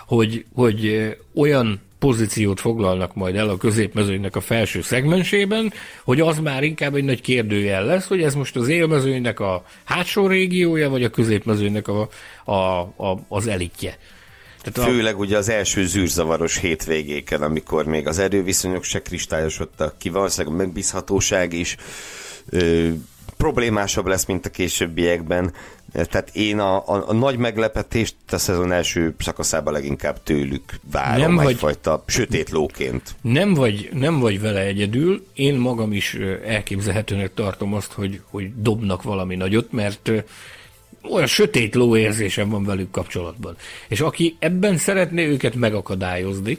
Hogy, hogy olyan pozíciót foglalnak majd el a középmezőnynek a felső szegmensében, hogy az már inkább egy nagy kérdőjel lesz, hogy ez most az élmezőnynek a hátsó régiója, vagy a középmezőnynek a, a, a, az elitje. Tehát Főleg a... ugye az első zűrzavaros hétvégéken, amikor még az erőviszonyok se kristályosodtak ki, valószínűleg a megbízhatóság is ö, problémásabb lesz, mint a későbbiekben. Tehát én a, a, a nagy meglepetést a szezon első szakaszában leginkább tőlük várom nem vagy, egyfajta sötét lóként. Nem vagy, nem vagy vele egyedül, én magam is elképzelhetőnek tartom azt, hogy, hogy dobnak valami nagyot, mert olyan sötét ló érzésem van velük kapcsolatban. És aki ebben szeretné őket megakadályozni,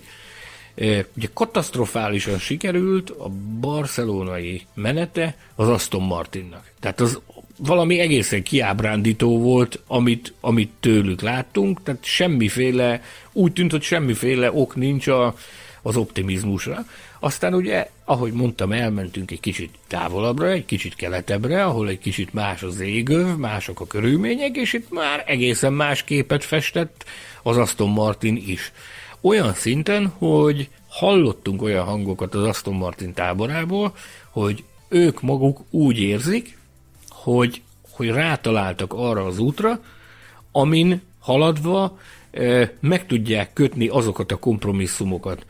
Ugye katasztrofálisan sikerült a barcelonai menete az Aston Martinnak. Tehát az valami egészen kiábrándító volt, amit, amit tőlük láttunk, tehát semmiféle, úgy tűnt, hogy semmiféle ok nincs a, az optimizmusra. Aztán ugye, ahogy mondtam, elmentünk egy kicsit távolabbra, egy kicsit keletebbre, ahol egy kicsit más az égöv, mások a körülmények, és itt már egészen más képet festett az Aston Martin is. Olyan szinten, hogy hallottunk olyan hangokat az Aston Martin táborából, hogy ők maguk úgy érzik, hogy, hogy rátaláltak arra az útra, amin haladva meg tudják kötni azokat a kompromisszumokat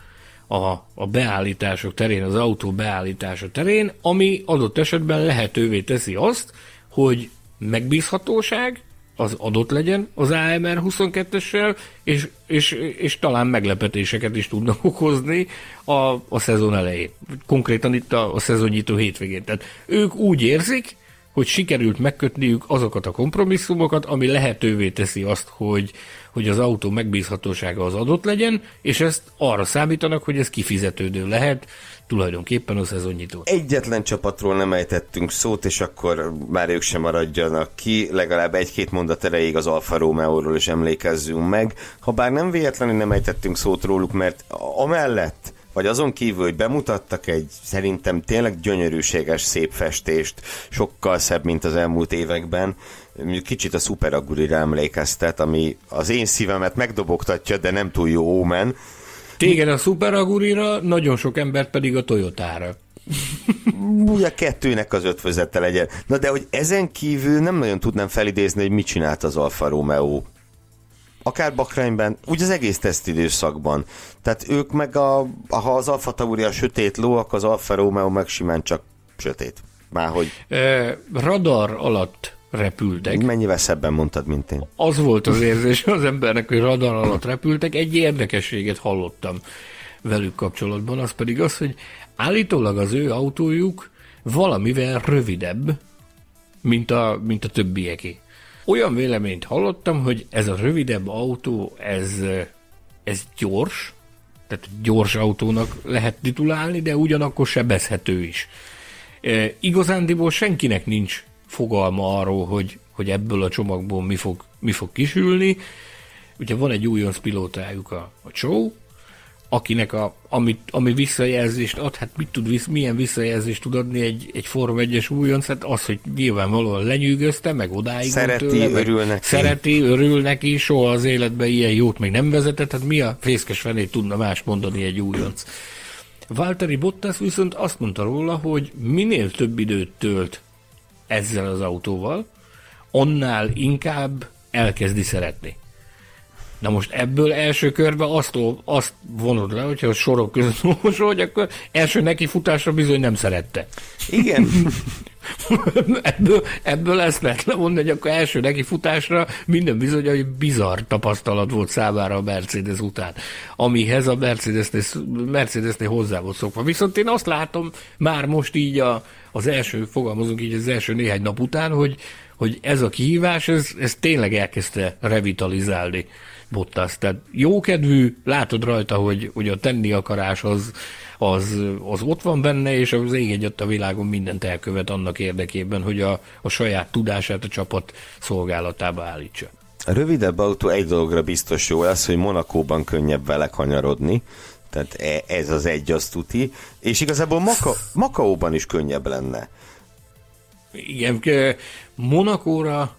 a, a beállítások terén, az autó beállítása terén, ami adott esetben lehetővé teszi azt, hogy megbízhatóság, az adott legyen az AMR 22-essel, és, és, és talán meglepetéseket is tudnak [laughs] okozni a, a szezon elején. Konkrétan itt a, a szezonnyitó hétvégén. Tehát ők úgy érzik, hogy sikerült megkötniük azokat a kompromisszumokat, ami lehetővé teszi azt, hogy, hogy az autó megbízhatósága az adott legyen, és ezt arra számítanak, hogy ez kifizetődő lehet, tulajdonképpen a szezonnyitó. Egyetlen csapatról nem ejtettünk szót, és akkor már ők sem maradjanak ki, legalább egy-két mondat erejéig az Alfa Romeo-ról is emlékezzünk meg, ha bár nem véletlenül nem ejtettünk szót róluk, mert amellett, vagy azon kívül, hogy bemutattak egy szerintem tényleg gyönyörűséges szép festést, sokkal szebb, mint az elmúlt években, kicsit a Super Agurira emlékeztet, ami az én szívemet megdobogtatja, de nem túl jó ómen, Téged a Super Agurira, nagyon sok embert pedig a Toyotára. Ugye kettőnek az ötvözete legyen. Na de hogy ezen kívül nem nagyon tudnám felidézni, hogy mit csinált az Alfa Romeo. Akár Bakrányban, úgy az egész tesztidőszakban. Tehát ők meg, a, ha az Alfa Tauri a sötét ló, akkor az Alfa Romeo meg simán csak sötét. Márhogy... E, radar alatt repültek. Mennyivel szebben mondtad, mint én. Az volt az érzés az embernek, hogy radar alatt repültek. Egy érdekességet hallottam velük kapcsolatban, az pedig az, hogy állítólag az ő autójuk valamivel rövidebb, mint a, mint a többieké. Olyan véleményt hallottam, hogy ez a rövidebb autó, ez, ez gyors, tehát gyors autónak lehet titulálni, de ugyanakkor sebezhető is. E, igazándiból senkinek nincs fogalma arról, hogy, hogy ebből a csomagból mi fog, mi fog kisülni. Ugye van egy újonc pilótájuk a, a Chow, akinek a, amit, ami visszajelzést ad, hát mit tud, visz, milyen visszajelzést tud adni egy, egy Form 1-es újonc, hát az, hogy nyilvánvalóan lenyűgözte, meg odáig Szereti, tőle, örül neki. Szereti, örül neki, soha az életben ilyen jót még nem vezetett, hát mi a fészkes fenét tudna más mondani egy újonc. Valtteri Bottas viszont azt mondta róla, hogy minél több időt tölt ezzel az autóval, annál inkább elkezdi szeretni. Na most ebből első körben azt, azt vonod le, hogyha a sorok között [laughs] olvasol, akkor első neki futásra bizony nem szerette. Igen. [laughs] ebből, ebből ezt lehet levonni, hogy akkor első neki futásra minden bizony, hogy bizarr tapasztalat volt számára a Mercedes után, amihez a Mercedesnél, Mercedesnél hozzá volt szokva. Viszont én azt látom már most így a, az első, fogalmazunk így az első néhány nap után, hogy, hogy ez a kihívás, ez, ez tényleg elkezdte revitalizálni Bottas. Tehát jókedvű, látod rajta, hogy, hogy a tenni akarás az, az, az ott van benne, és az ég egyet a világon mindent elkövet annak érdekében, hogy a, a saját tudását a csapat szolgálatába állítsa. A rövidebb autó egy dologra biztos jó lesz, hogy Monakóban könnyebb vele kanyarodni, tehát e, ez az egy az tuti, és igazából Maka, Makaóban is könnyebb lenne. Igen, Monakóra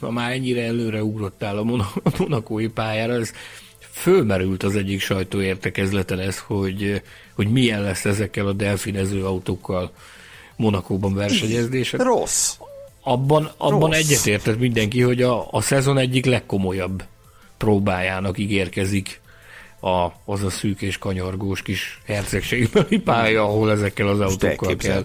ha már ennyire előre ugrottál a monakói pályára, ez fölmerült az egyik sajtóértekezleten ez, hogy, hogy milyen lesz ezekkel a delfinező autókkal Monakóban versenyezni. Rossz. Abban, abban egyetértett mindenki, hogy a, a szezon egyik legkomolyabb próbájának ígérkezik a, az a szűk és kanyargós kis hercegségbeli pálya, ahol ezekkel az autókkal kell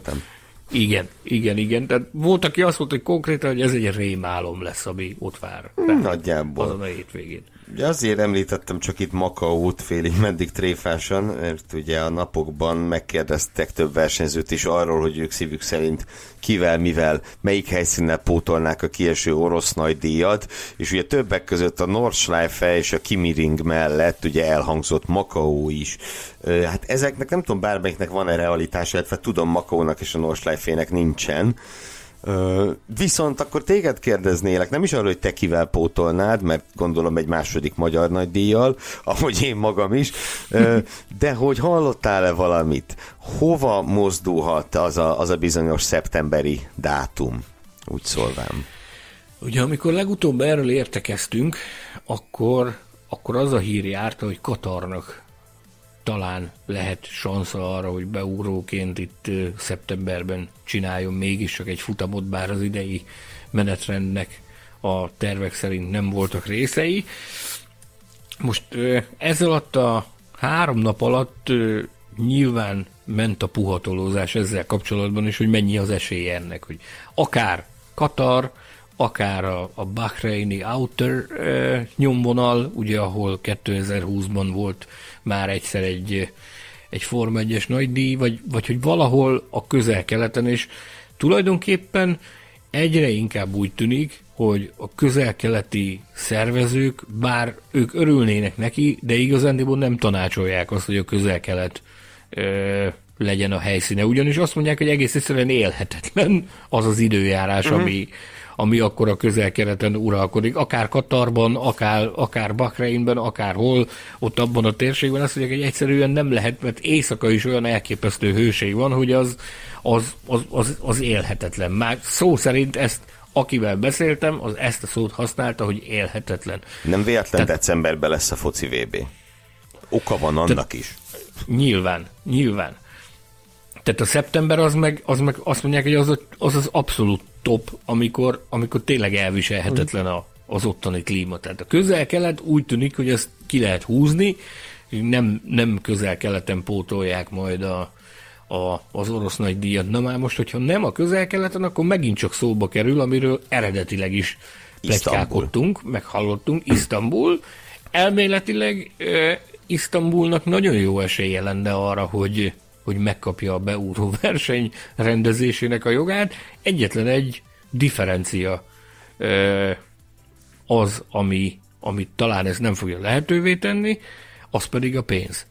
igen, igen, igen. Tehát volt, aki azt mondta, hogy konkrétan, hogy ez egy rémálom lesz, ami ott vár. Nagyjából. Azon a hétvégén. Ugye azért említettem csak itt Makaót félig [laughs] meddig tréfásan, mert ugye a napokban megkérdeztek több versenyzőt is arról, hogy ők szívük szerint kivel, mivel, melyik helyszínnel pótolnák a kieső orosz nagy díjat, és ugye többek között a Nordschleife és a Kimiring mellett ugye elhangzott Makaó is. Hát ezeknek nem tudom, bármelyiknek van-e realitás, illetve tudom Makaónak és a Nordschleife-nek nincsen, viszont akkor téged kérdeznélek, nem is arról, hogy te kivel pótolnád, mert gondolom egy második magyar nagydíjjal, ahogy én magam is, de hogy hallottál-e valamit? Hova mozdulhat az a, az a bizonyos szeptemberi dátum? Úgy szólvám. Ugye amikor legutóbb erről értekeztünk, akkor, akkor az a hír járta, hogy Katarnak talán lehet sansza arra, hogy beugróként itt szeptemberben csináljon mégis csak egy futamot, bár az idei menetrendnek a tervek szerint nem voltak részei. Most ez alatt a három nap alatt nyilván ment a puhatolózás ezzel kapcsolatban is, hogy mennyi az esélye ennek, hogy akár Katar, akár a, a Bahreini Outer e, nyomvonal, ugye ahol 2020-ban volt már egyszer egy, egy Forma 1-es nagydíj, vagy, vagy hogy valahol a közel-keleten, és tulajdonképpen egyre inkább úgy tűnik, hogy a közel-keleti szervezők, bár ők örülnének neki, de igazándiból nem tanácsolják azt, hogy a közel-kelet ö, legyen a helyszíne. Ugyanis azt mondják, hogy egész egyszerűen élhetetlen az az időjárás, uh-huh. ami, ami akkor a közel-keleten uralkodik, akár Katarban, akár, akár Bahreinben, akár hol, ott abban a térségben, azt mondják, hogy egyszerűen nem lehet, mert éjszaka is olyan elképesztő hőség van, hogy az, az, az, az, az élhetetlen. Már szó szerint ezt akivel beszéltem, az ezt a szót használta, hogy élhetetlen. Nem véletlen Tehát, decemberben lesz a foci VB. Oka van annak Tehát, is. Nyilván, nyilván. Tehát a szeptember az meg, az meg azt mondják, hogy az az, az abszolút top, amikor, amikor tényleg elviselhetetlen a, az ottani klíma. Tehát a közel-kelet úgy tűnik, hogy ezt ki lehet húzni, nem, nem közel-keleten pótolják majd a, a, az orosz nagy díjat. Na már most, hogyha nem a közel-keleten, akkor megint csak szóba kerül, amiről eredetileg is plegykálkodtunk, meghallottunk, Isztambul. Elméletileg e, Isztambulnak nagyon jó esélye lenne arra, hogy hogy megkapja a beúró [laughs] verseny rendezésének a jogát. Egyetlen egy differencia az, ami, ami talán ez nem fogja lehetővé tenni, az pedig a pénz.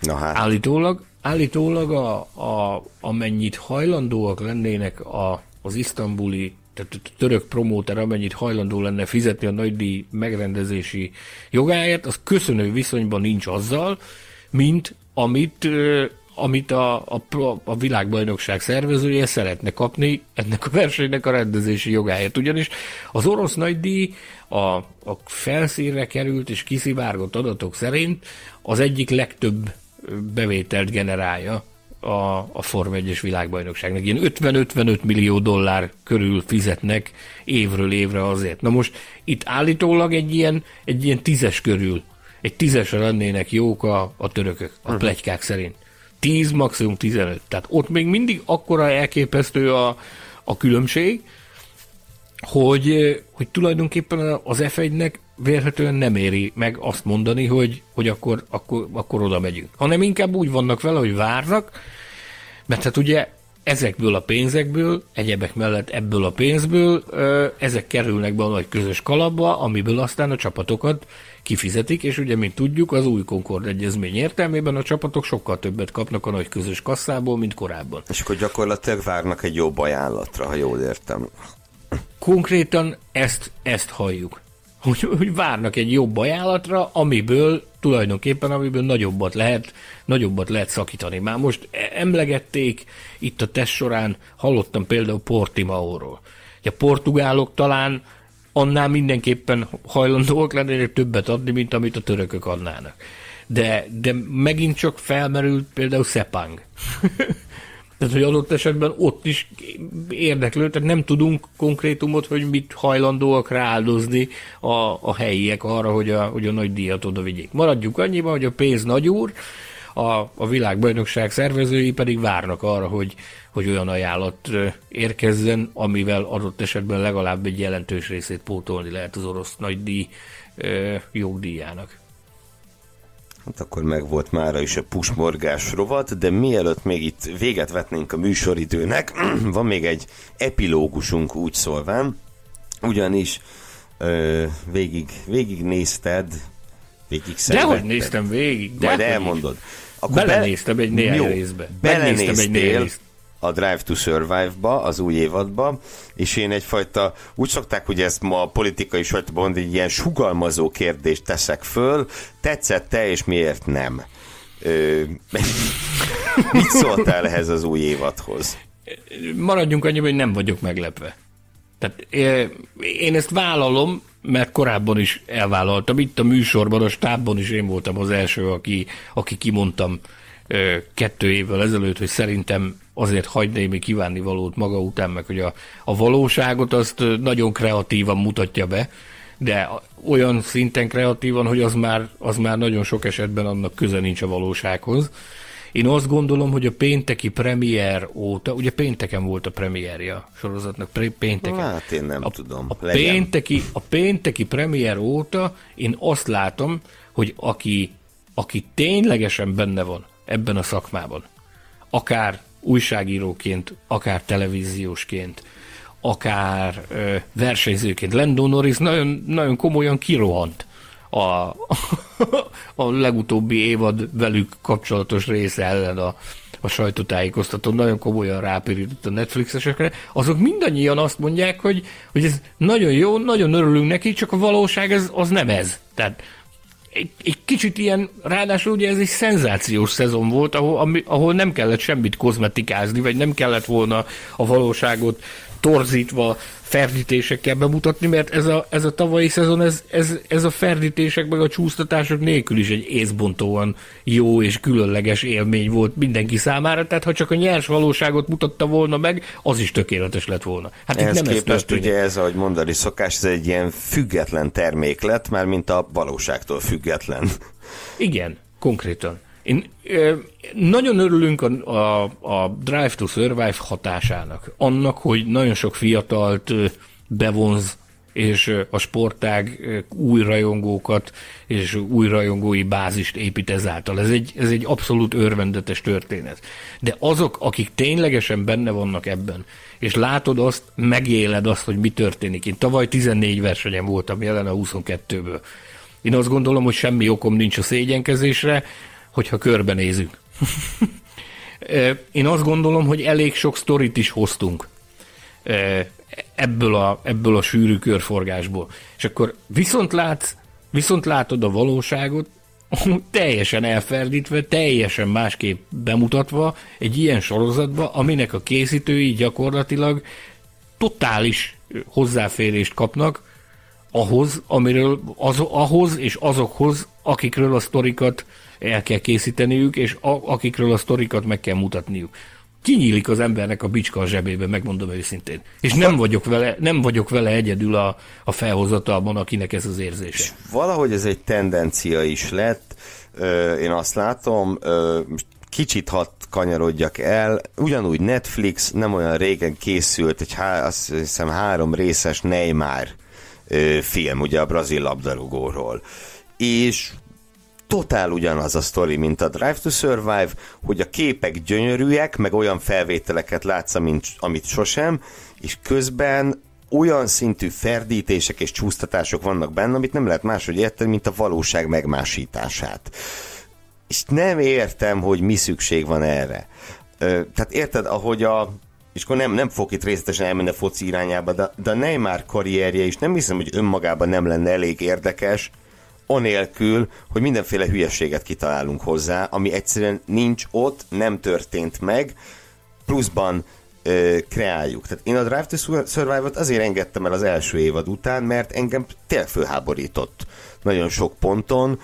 Na hát. Állítólag, állítólag a, a, amennyit hajlandóak lennének a, az isztambuli tehát a török promóter amennyit hajlandó lenne fizetni a nagydíj megrendezési jogáért, az köszönő viszonyban nincs azzal, mint amit amit a, a, a világbajnokság szervezője szeretne kapni ennek a versenynek a rendezési jogáért. Ugyanis az orosz nagydíj a, a felszínre került és kiszivárgott adatok szerint az egyik legtöbb bevételt generálja a, a Form 1-es világbajnokságnak. Ilyen 50-55 millió dollár körül fizetnek évről évre azért. Na most itt állítólag egy ilyen, egy ilyen tízes körül, egy tízesre lennének jók a, a törökök, a mhm. plegykák szerint. 10, maximum 15. Tehát ott még mindig akkora elképesztő a, a különbség, hogy, hogy tulajdonképpen az F1-nek vélhetően nem éri meg azt mondani, hogy, hogy akkor, akkor, akkor oda megyünk. Hanem inkább úgy vannak vele, hogy várnak, mert hát ugye ezekből a pénzekből, egyebek mellett ebből a pénzből, ezek kerülnek be a nagy közös kalapba, amiből aztán a csapatokat kifizetik, és ugye, mint tudjuk, az új Concord egyezmény értelmében a csapatok sokkal többet kapnak a nagy közös kasszából, mint korábban. És akkor gyakorlatilag várnak egy jobb ajánlatra, ha jól értem. Konkrétan ezt, ezt halljuk. Hogy, hogy várnak egy jobb ajánlatra, amiből tulajdonképpen, amiből nagyobbat lehet, nagyobbat lehet szakítani. Már most emlegették itt a test során, hallottam például Portimaóról. A portugálok talán annál mindenképpen hajlandóak lennének többet adni, mint amit a törökök adnának. De, de megint csak felmerült például Sepang. [laughs] tehát, hogy adott esetben ott is érdeklő, tehát nem tudunk konkrétumot, hogy mit hajlandóak rááldozni a, a helyiek arra, hogy a, hogy a nagy díjat oda vigyék. Maradjuk annyiban, hogy a pénz nagy úr, a, a világbajnokság szervezői pedig várnak arra, hogy, hogy olyan ajánlat érkezzen, amivel adott esetben legalább egy jelentős részét pótolni lehet az orosz nagydíj jogdíjának. Hát akkor meg volt mára is a pusmorgás rovat, de mielőtt még itt véget vetnénk a műsoridőnek, [clears throat] van még egy epilógusunk úgy szólván, ugyanis ö, végig, végig nézted, végig Dehogy néztem végig. De Majd elmondod. Akkor belenéztem be, egy néhány jó, részbe. Belenéztem egy néhány részbe a Drive to Survive-ba, az új évadba, és én egyfajta, úgy szokták, hogy ezt ma a politikai sajtóban mondani, egy ilyen sugalmazó kérdést teszek föl, tetszett-e, és miért nem? Ö, [laughs] mit szóltál ehhez az új évadhoz? Maradjunk annyiban, hogy nem vagyok meglepve. Tehát én ezt vállalom, mert korábban is elvállaltam. Itt a műsorban, a stábban is én voltam az első, aki, aki kimondtam kettő évvel ezelőtt, hogy szerintem azért hagy némi kívánni valót maga után, meg hogy a, a valóságot azt nagyon kreatívan mutatja be, de olyan szinten kreatívan, hogy az már, az már nagyon sok esetben annak köze nincs a valósághoz. Én azt gondolom, hogy a pénteki premier óta, ugye pénteken volt a premierje a sorozatnak, pénteken. Hát én nem a, tudom. A pénteki, a pénteki premier óta én azt látom, hogy aki, aki ténylegesen benne van ebben a szakmában, akár újságíróként, akár televíziósként, akár ö, versenyzőként. Lando Norris nagyon, nagyon komolyan kirohant a, [laughs] a legutóbbi évad velük kapcsolatos része ellen a, a sajtótájékoztatón nagyon komolyan rápirított a Netflixesekre, azok mindannyian azt mondják, hogy, hogy ez nagyon jó, nagyon örülünk neki, csak a valóság ez, az nem ez. Tehát egy, egy kicsit ilyen, ráadásul ugye ez egy szenzációs szezon volt, ahol, ami, ahol nem kellett semmit kozmetikázni, vagy nem kellett volna a valóságot torzítva ferdítésekkel bemutatni, mert ez a, ez a tavalyi szezon, ez, ez, ez a ferdítések meg a csúsztatások nélkül is egy észbontóan jó és különleges élmény volt mindenki számára, tehát ha csak a nyers valóságot mutatta volna meg, az is tökéletes lett volna. Hát Ehhez nem képest ez ugye ez, ahogy mondani szokás, ez egy ilyen független termék lett, már mint a valóságtól független. Igen, konkrétan. Én nagyon örülünk a, a, a Drive to Survive hatásának. Annak, hogy nagyon sok fiatalt bevonz, és a sportág új rajongókat és új rajongói bázist épít ezáltal. Ez egy, ez egy abszolút örvendetes történet. De azok, akik ténylegesen benne vannak ebben, és látod azt, megéled azt, hogy mi történik. Én tavaly 14 versenyen voltam jelen a 22-ből. Én azt gondolom, hogy semmi okom nincs a szégyenkezésre, hogyha körbenézünk. Én azt gondolom, hogy elég sok sztorit is hoztunk ebből a, ebből a sűrű körforgásból. És akkor viszont látsz, viszont látod a valóságot, teljesen elferdítve, teljesen másképp bemutatva egy ilyen sorozatba, aminek a készítői gyakorlatilag totális hozzáférést kapnak ahhoz, amiről, az, ahhoz és azokhoz, akikről a sztorikat el kell készíteniük, és a, akikről a sztorikat meg kell mutatniuk. Kinyílik az embernek a bicska a zsebébe, megmondom őszintén. És nem vagyok vele, nem vagyok vele egyedül a, a felhozatalban, akinek ez az érzése. És valahogy ez egy tendencia is lett, én azt látom, kicsit hat kanyarodjak el, ugyanúgy Netflix nem olyan régen készült egy há, azt hiszem három részes Neymar film, ugye a brazil labdarúgóról. És totál ugyanaz a sztori, mint a Drive to Survive, hogy a képek gyönyörűek, meg olyan felvételeket látsz, mint, amit sosem, és közben olyan szintű ferdítések és csúsztatások vannak benne, amit nem lehet máshogy érteni, mint a valóság megmásítását. És nem értem, hogy mi szükség van erre. Ö, tehát érted, ahogy a és akkor nem, nem fog itt részletesen elmenni a foci irányába, de, de a Neymar karrierje is nem hiszem, hogy önmagában nem lenne elég érdekes, anélkül, hogy mindenféle hülyeséget kitalálunk hozzá, ami egyszerűen nincs ott, nem történt meg, pluszban ö, kreáljuk. Tehát én a Drive to Survive-ot azért engedtem el az első évad után, mert engem tényleg fölháborított nagyon sok ponton,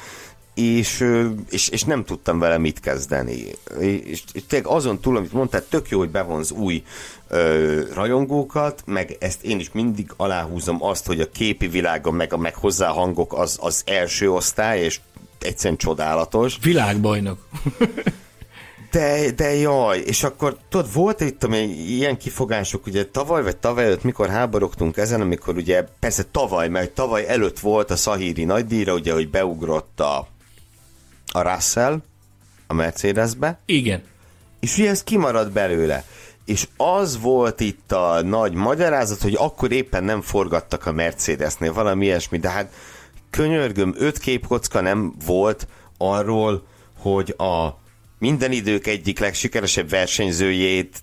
és, és, és nem tudtam vele mit kezdeni. És, és tényleg azon túl, amit mondtál, tök jó, hogy bevonz új ö, rajongókat, meg ezt én is mindig aláhúzom azt, hogy a képi világa, meg a meg hozzá hangok az, az első osztály, és egyszerűen csodálatos. Világbajnok. De, de jaj, és akkor tudod, volt itt ami ilyen kifogások, ugye tavaly vagy tavaly előtt, mikor háborogtunk ezen, amikor ugye, persze tavaly, mert tavaly előtt volt a Szahíri nagydíjra, ugye, hogy beugrott a, a Russell a Mercedesbe. Igen. És ugye ez kimarad belőle és az volt itt a nagy magyarázat, hogy akkor éppen nem forgattak a Mercedesnél, valami ilyesmi, de hát könyörgöm, öt képkocka nem volt arról, hogy a minden idők egyik legsikeresebb versenyzőjét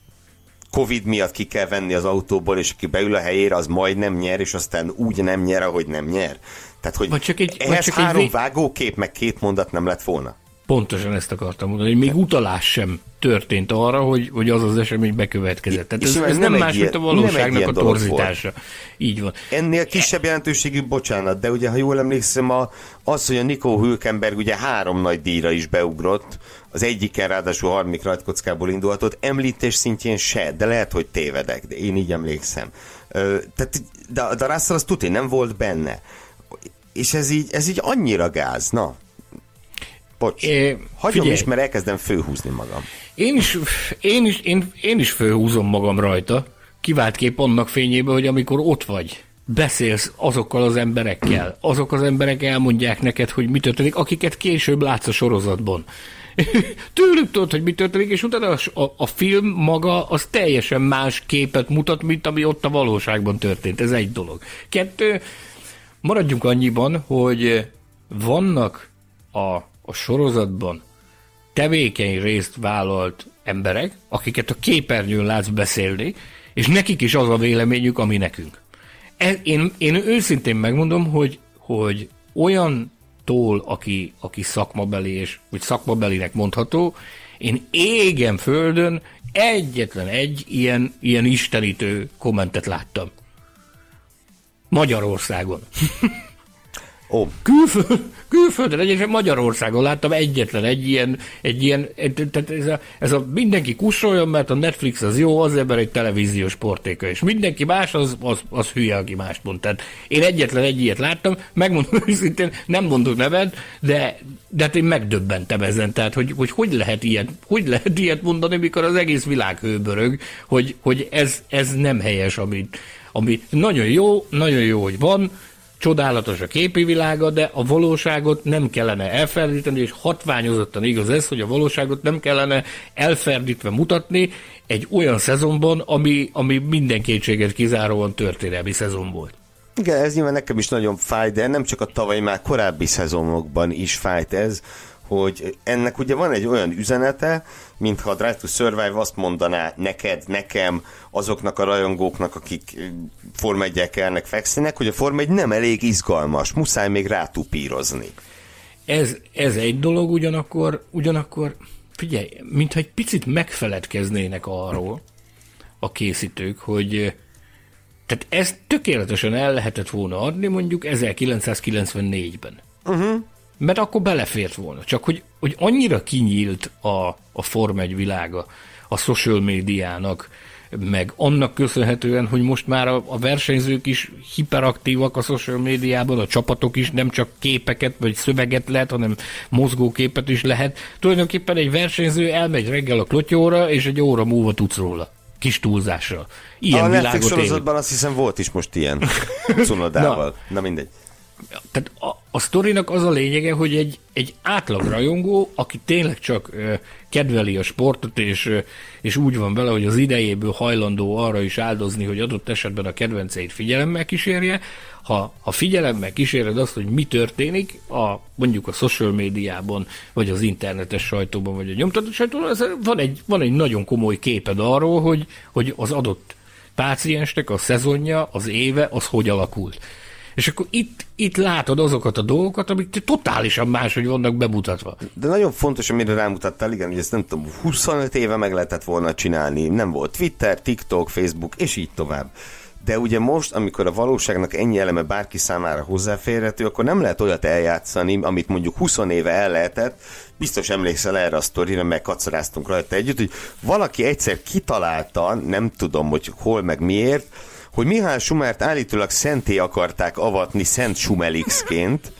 Covid miatt ki kell venni az autóból, és aki beül a helyére, az majd nem nyer, és aztán úgy nem nyer, ahogy nem nyer. Tehát, hogy vagy csak egy, ehhez vagy csak három egy... vágókép, meg két mondat nem lett volna. Pontosan ezt akartam mondani, hogy még utalás sem történt arra, hogy, hogy az az esemény bekövetkezett. Tehát ez, ez nem, nem más, ilyen, mint a valóságnak a torzítása. Volt. Így van. Ennél kisebb jelentőségű, bocsánat, de ugye, ha jól emlékszem, a, az, hogy a Nico Hülkenberg ugye három nagy díjra is beugrott, az egyiken ráadásul harmadik rajtkockából indulhatott, említés szintjén se, de lehet, hogy tévedek, de én így emlékszem. Ö, tehát, de, de Russell az tuti, nem volt benne. És ez így, ez így annyira gáz, na. Bocs, é, hagyom figyelj. is, mert elkezdem főhúzni magam. Én is, én, is, én, én is főhúzom magam rajta, kivált kép annak fényébe, hogy amikor ott vagy, beszélsz azokkal az emberekkel, azok az emberek elmondják neked, hogy mi történik, akiket később látsz a sorozatban. [laughs] Tőlük tudod, hogy mi történik, és utána a, a, film maga az teljesen más képet mutat, mint ami ott a valóságban történt. Ez egy dolog. Kettő, maradjunk annyiban, hogy vannak a, a sorozatban tevékeny részt vállalt emberek, akiket a képernyőn látsz beszélni, és nekik is az a véleményük, ami nekünk. E, én, én őszintén megmondom, hogy, hogy olyan tól, aki, aki szakmabeli, és vagy szakmabelinek mondható, én égen földön egyetlen egy ilyen, ilyen istenítő kommentet láttam. Magyarországon. [laughs] Ó. Külföld, külföldön, egyébként Magyarországon láttam egyetlen egy ilyen, egy ilyen tehát ez a, ez a mindenki kussoljon, mert a Netflix az jó, az ember egy televíziós portéka, és mindenki más az, az, az hülye, aki mást mond. Tehát én egyetlen egy ilyet láttam, megmondom [laughs] őszintén, nem mondok nevet, de, de hát én megdöbbentem ezen, tehát hogy, hogy hogy lehet ilyet, hogy lehet ilyet mondani, mikor az egész világ hőbörög, hogy, hogy ez, ez nem helyes, amit, ami nagyon jó, nagyon jó, hogy van, csodálatos a képi világa, de a valóságot nem kellene elferdíteni, és hatványozottan igaz ez, hogy a valóságot nem kellene elferdítve mutatni egy olyan szezonban, ami, ami minden kétséget kizáróan történelmi szezon volt. Igen, ez nyilván nekem is nagyon fáj, de nem csak a tavaly, már korábbi szezonokban is fájt ez, hogy ennek ugye van egy olyan üzenete, mintha a Drive to Survive azt mondaná neked, nekem, azoknak a rajongóknak, akik Forma 1 kelnek, fekszenek, hogy a Forma 1 nem elég izgalmas, muszáj még rátupírozni. Ez, ez egy dolog, ugyanakkor, ugyanakkor figyelj, mintha egy picit megfeledkeznének arról a készítők, hogy tehát ezt tökéletesen el lehetett volna adni mondjuk 1994-ben. Uh-huh mert akkor belefért volna. Csak hogy, hogy annyira kinyílt a, a Form 1 világa a social médiának, meg annak köszönhetően, hogy most már a, a versenyzők is hiperaktívak a social médiában, a csapatok is nem csak képeket vagy szöveget lehet, hanem mozgóképet is lehet. Tulajdonképpen egy versenyző elmegy reggel a klotyóra, és egy óra múlva tudsz róla. Kis túlzással. Ilyen a Netflix sorozatban azt hiszem volt is most ilyen [laughs] cunodával. Na, Na mindegy tehát a, a sztorinak az a lényege, hogy egy, egy átlag rajongó, aki tényleg csak ö, kedveli a sportot, és, ö, és úgy van vele, hogy az idejéből hajlandó arra is áldozni, hogy adott esetben a kedvenceit figyelemmel kísérje, ha, ha figyelemmel kíséred azt, hogy mi történik a, mondjuk a social médiában, vagy az internetes sajtóban, vagy a nyomtatott sajtóban, van, egy, van egy nagyon komoly képed arról, hogy, hogy az adott páciensnek a szezonja, az éve, az hogy alakult. És akkor itt, itt látod azokat a dolgokat, amik totálisan máshogy vannak bemutatva. De nagyon fontos, amire rámutattál, igen, hogy ezt nem tudom, 25 éve meg lehetett volna csinálni. Nem volt Twitter, TikTok, Facebook, és így tovább. De ugye most, amikor a valóságnak ennyi eleme bárki számára hozzáférhető, akkor nem lehet olyat eljátszani, amit mondjuk 20 éve el lehetett, biztos emlékszel erre a sztorira, meg kacaráztunk rajta együtt, hogy valaki egyszer kitalálta, nem tudom, hogy hol meg miért, hogy Mihály Schumert állítólag szenté akarták avatni Szent Sumelixként,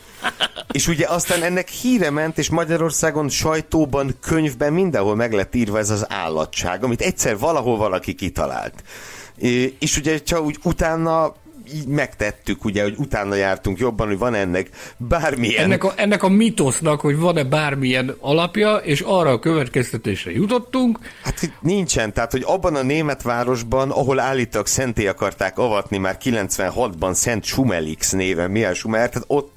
és ugye aztán ennek híre ment, és Magyarországon sajtóban, könyvben mindenhol meg lett írva ez az állatság, amit egyszer valahol valaki kitalált. És ugye csak úgy utána így megtettük, ugye, hogy utána jártunk jobban, hogy van ennek bármilyen... Ennek a, ennek a mitosznak, hogy van-e bármilyen alapja, és arra a következtetésre jutottunk. Hát itt nincsen, tehát, hogy abban a német városban, ahol állítólag szenté akarták avatni már 96-ban Szent Sumelix néven, milyen Sumer, tehát ott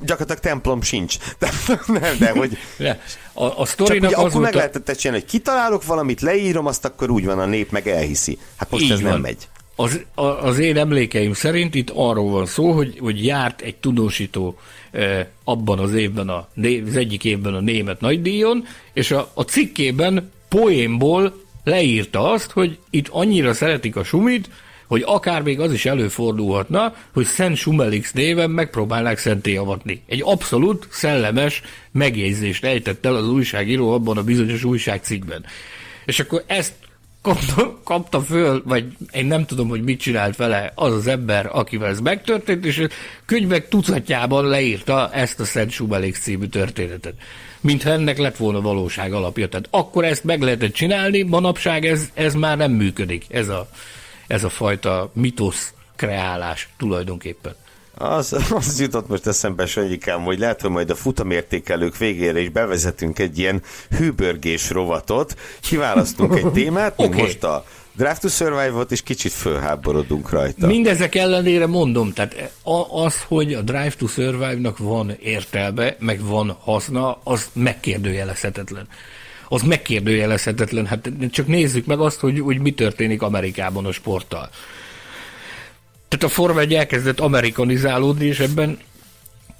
gyakorlatilag templom sincs. [laughs] De, nem, de hogy... [laughs] De, a, a sztorinak Csak, az akkor meg a... lehetett csinálni, hogy kitalálok valamit, leírom, azt akkor úgy van, a nép meg elhiszi. Hát most Így ez van. nem megy. Az, az én emlékeim szerint itt arról van szó, hogy, hogy járt egy tudósító abban az évben, a, az egyik évben a német nagydíjon, és a, a cikkében poénból leírta azt, hogy itt annyira szeretik a sumit, hogy akár még az is előfordulhatna, hogy Szent Sumelix néven megpróbálnák szenté avatni. Egy abszolút szellemes megjegyzést ejtett el az újságíró abban a bizonyos újságcikkben. És akkor ezt kapta, föl, vagy én nem tudom, hogy mit csinált vele az az ember, akivel ez megtörtént, és könyvek tucatjában leírta ezt a Szent Sumelix című történetet. Mintha ennek lett volna valóság alapja. Tehát akkor ezt meg lehetett csinálni, manapság ez, ez már nem működik, ez a, ez a fajta mitosz kreálás tulajdonképpen. Az, [laughs] az jutott most eszembe, Sanyikám, hogy lehet, hogy majd a futamértékelők végére is bevezetünk egy ilyen hűbörgés rovatot, kiválasztunk egy [laughs] témát, okay. most a Draft to Survive-ot, és kicsit fölháborodunk rajta. Mindezek ellenére mondom, tehát az, hogy a Drive to Survive-nak van értelme, meg van haszna, az megkérdőjelezhetetlen az megkérdőjelezhetetlen. Hát csak nézzük meg azt, hogy, hogy mi történik Amerikában a sporttal. Tehát a Forma 1 elkezdett amerikanizálódni, és ebben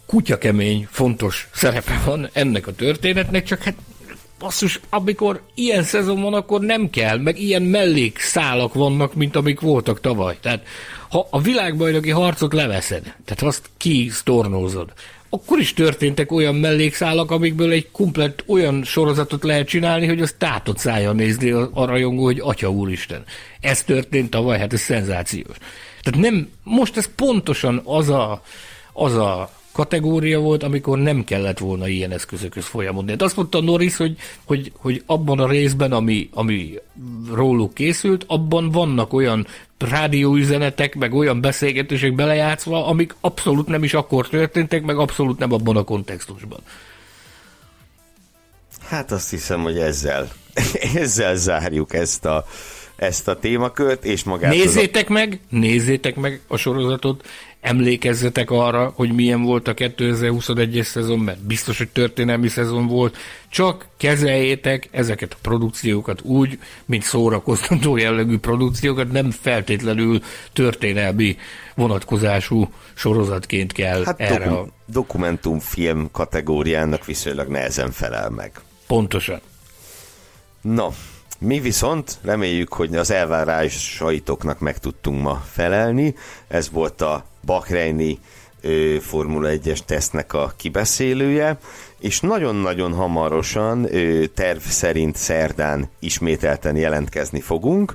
kutyakemény, fontos szerepe van ennek a történetnek, csak hát basszus, amikor ilyen szezon van, akkor nem kell, meg ilyen mellékszálak vannak, mint amik voltak tavaly. Tehát ha a világbajnoki harcot leveszed, tehát azt kisztornózod, akkor is történtek olyan mellékszálak, amikből egy komplet olyan sorozatot lehet csinálni, hogy az tátott szája nézni a rajongó, hogy Atya Úristen. Ez történt tavaly, hát ez szenzációs. Tehát nem, most ez pontosan az a, az a kategória volt, amikor nem kellett volna ilyen eszközökhöz folyamodni. Hát azt mondta Norris, hogy, hogy, hogy abban a részben, ami, ami róluk készült, abban vannak olyan rádióüzenetek, meg olyan beszélgetések belejátszva, amik abszolút nem is akkor történtek, meg abszolút nem abban a kontextusban. Hát azt hiszem, hogy ezzel, [laughs] ezzel zárjuk ezt a, ezt a témakört, és magát... Nézzétek a... meg, nézzétek meg a sorozatot, emlékezzetek arra, hogy milyen volt a 2021-es szezon, mert biztos, hogy történelmi szezon volt, csak kezeljétek ezeket a produkciókat úgy, mint szórakoztató jellegű produkciókat, nem feltétlenül történelmi vonatkozású sorozatként kell hát erre dokum- a... dokumentumfilm kategóriának viszonylag nehezen felel meg. Pontosan. Na, mi viszont reméljük, hogy az elvárásaitoknak meg tudtunk ma felelni. Ez volt a Bakreini Formula 1-es tesznek a kibeszélője, és nagyon-nagyon hamarosan terv szerint szerdán ismételten jelentkezni fogunk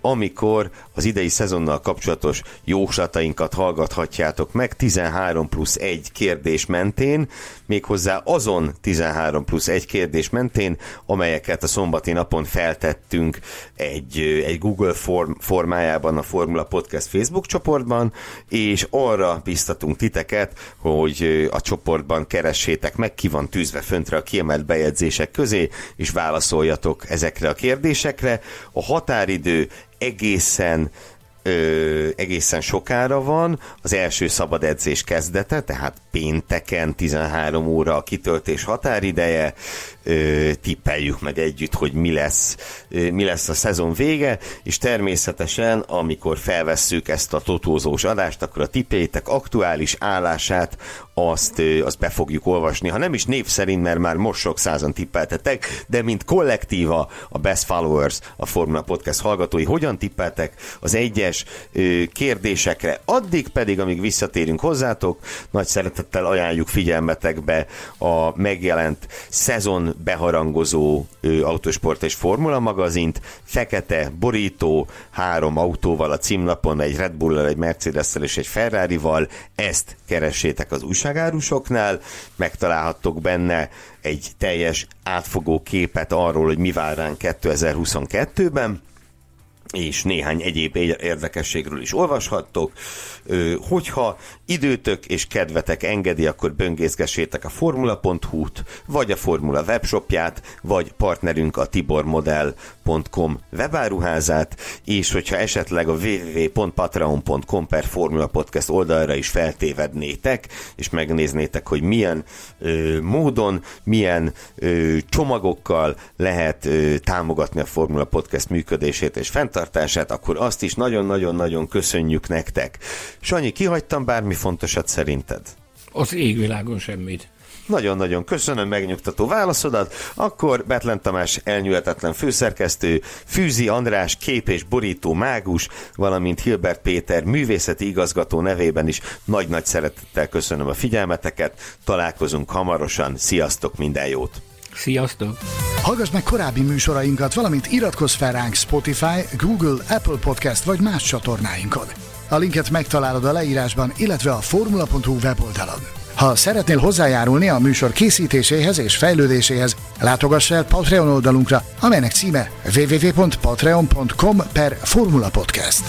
amikor az idei szezonnal kapcsolatos jóslatainkat hallgathatjátok meg 13 plusz 1 kérdés mentén, méghozzá azon 13 plusz 1 kérdés mentén, amelyeket a szombati napon feltettünk egy, egy Google form, formájában a Formula Podcast Facebook csoportban, és arra biztatunk titeket, hogy a csoportban keressétek meg, ki van tűzve föntre a kiemelt bejegyzések közé, és válaszoljatok ezekre a kérdésekre. A határidő egészen ö, egészen sokára van, az első szabad edzés kezdete, tehát pénteken 13 óra a kitöltés határideje, ö, tippeljük meg együtt, hogy mi lesz, ö, mi lesz a szezon vége, és természetesen, amikor felvesszük ezt a totózós adást, akkor a tippétek aktuális állását azt, ö, azt be fogjuk olvasni. Ha nem is név szerint, mert már most sok százan tippeltetek, de mint kollektíva a Best Followers, a Formula Podcast hallgatói, hogyan tippeltek? Az egyes ö, kérdésekre. Addig pedig, amíg visszatérünk hozzátok, nagy szeretettel ajánljuk figyelmetekbe a megjelent szezon beharangozó ö, autósport és formula magazint, fekete borító, három autóval a címlapon, egy Red Bull-al, egy mercedes és egy Ferrari-val, ezt keressétek az újságárusoknál, megtalálhattok benne egy teljes átfogó képet arról, hogy mi vár ránk 2022-ben, és néhány egyéb érdekességről is olvashattok. Hogyha időtök és kedvetek engedi, akkor böngészgessétek a formula.hu-t, vagy a Formula webshopját, vagy partnerünk a tibormodel.com webáruházát, és hogyha esetleg a www.patreon.com per Formula Podcast oldalra is feltévednétek, és megnéznétek, hogy milyen ö, módon, milyen ö, csomagokkal lehet ö, támogatni a Formula Podcast működését és fenntartását, akkor azt is nagyon-nagyon-nagyon köszönjük nektek. Sanyi, kihagytam bármi fontosat szerinted? Az égvilágon semmit. Nagyon-nagyon köszönöm megnyugtató válaszodat. Akkor Betlen Tamás elnyúlhetetlen főszerkesztő, Fűzi András kép és borító mágus, valamint Hilbert Péter művészeti igazgató nevében is nagy-nagy szeretettel köszönöm a figyelmeteket. Találkozunk hamarosan. Sziasztok, minden jót! Sziasztok! Hallgass meg korábbi műsorainkat, valamint iratkozz fel ránk Spotify, Google, Apple Podcast vagy más csatornáinkon. A linket megtalálod a leírásban, illetve a formula.hu weboldalon. Ha szeretnél hozzájárulni a műsor készítéséhez és fejlődéséhez, látogass el Patreon oldalunkra, amelynek címe www.patreon.com per Formula Podcast.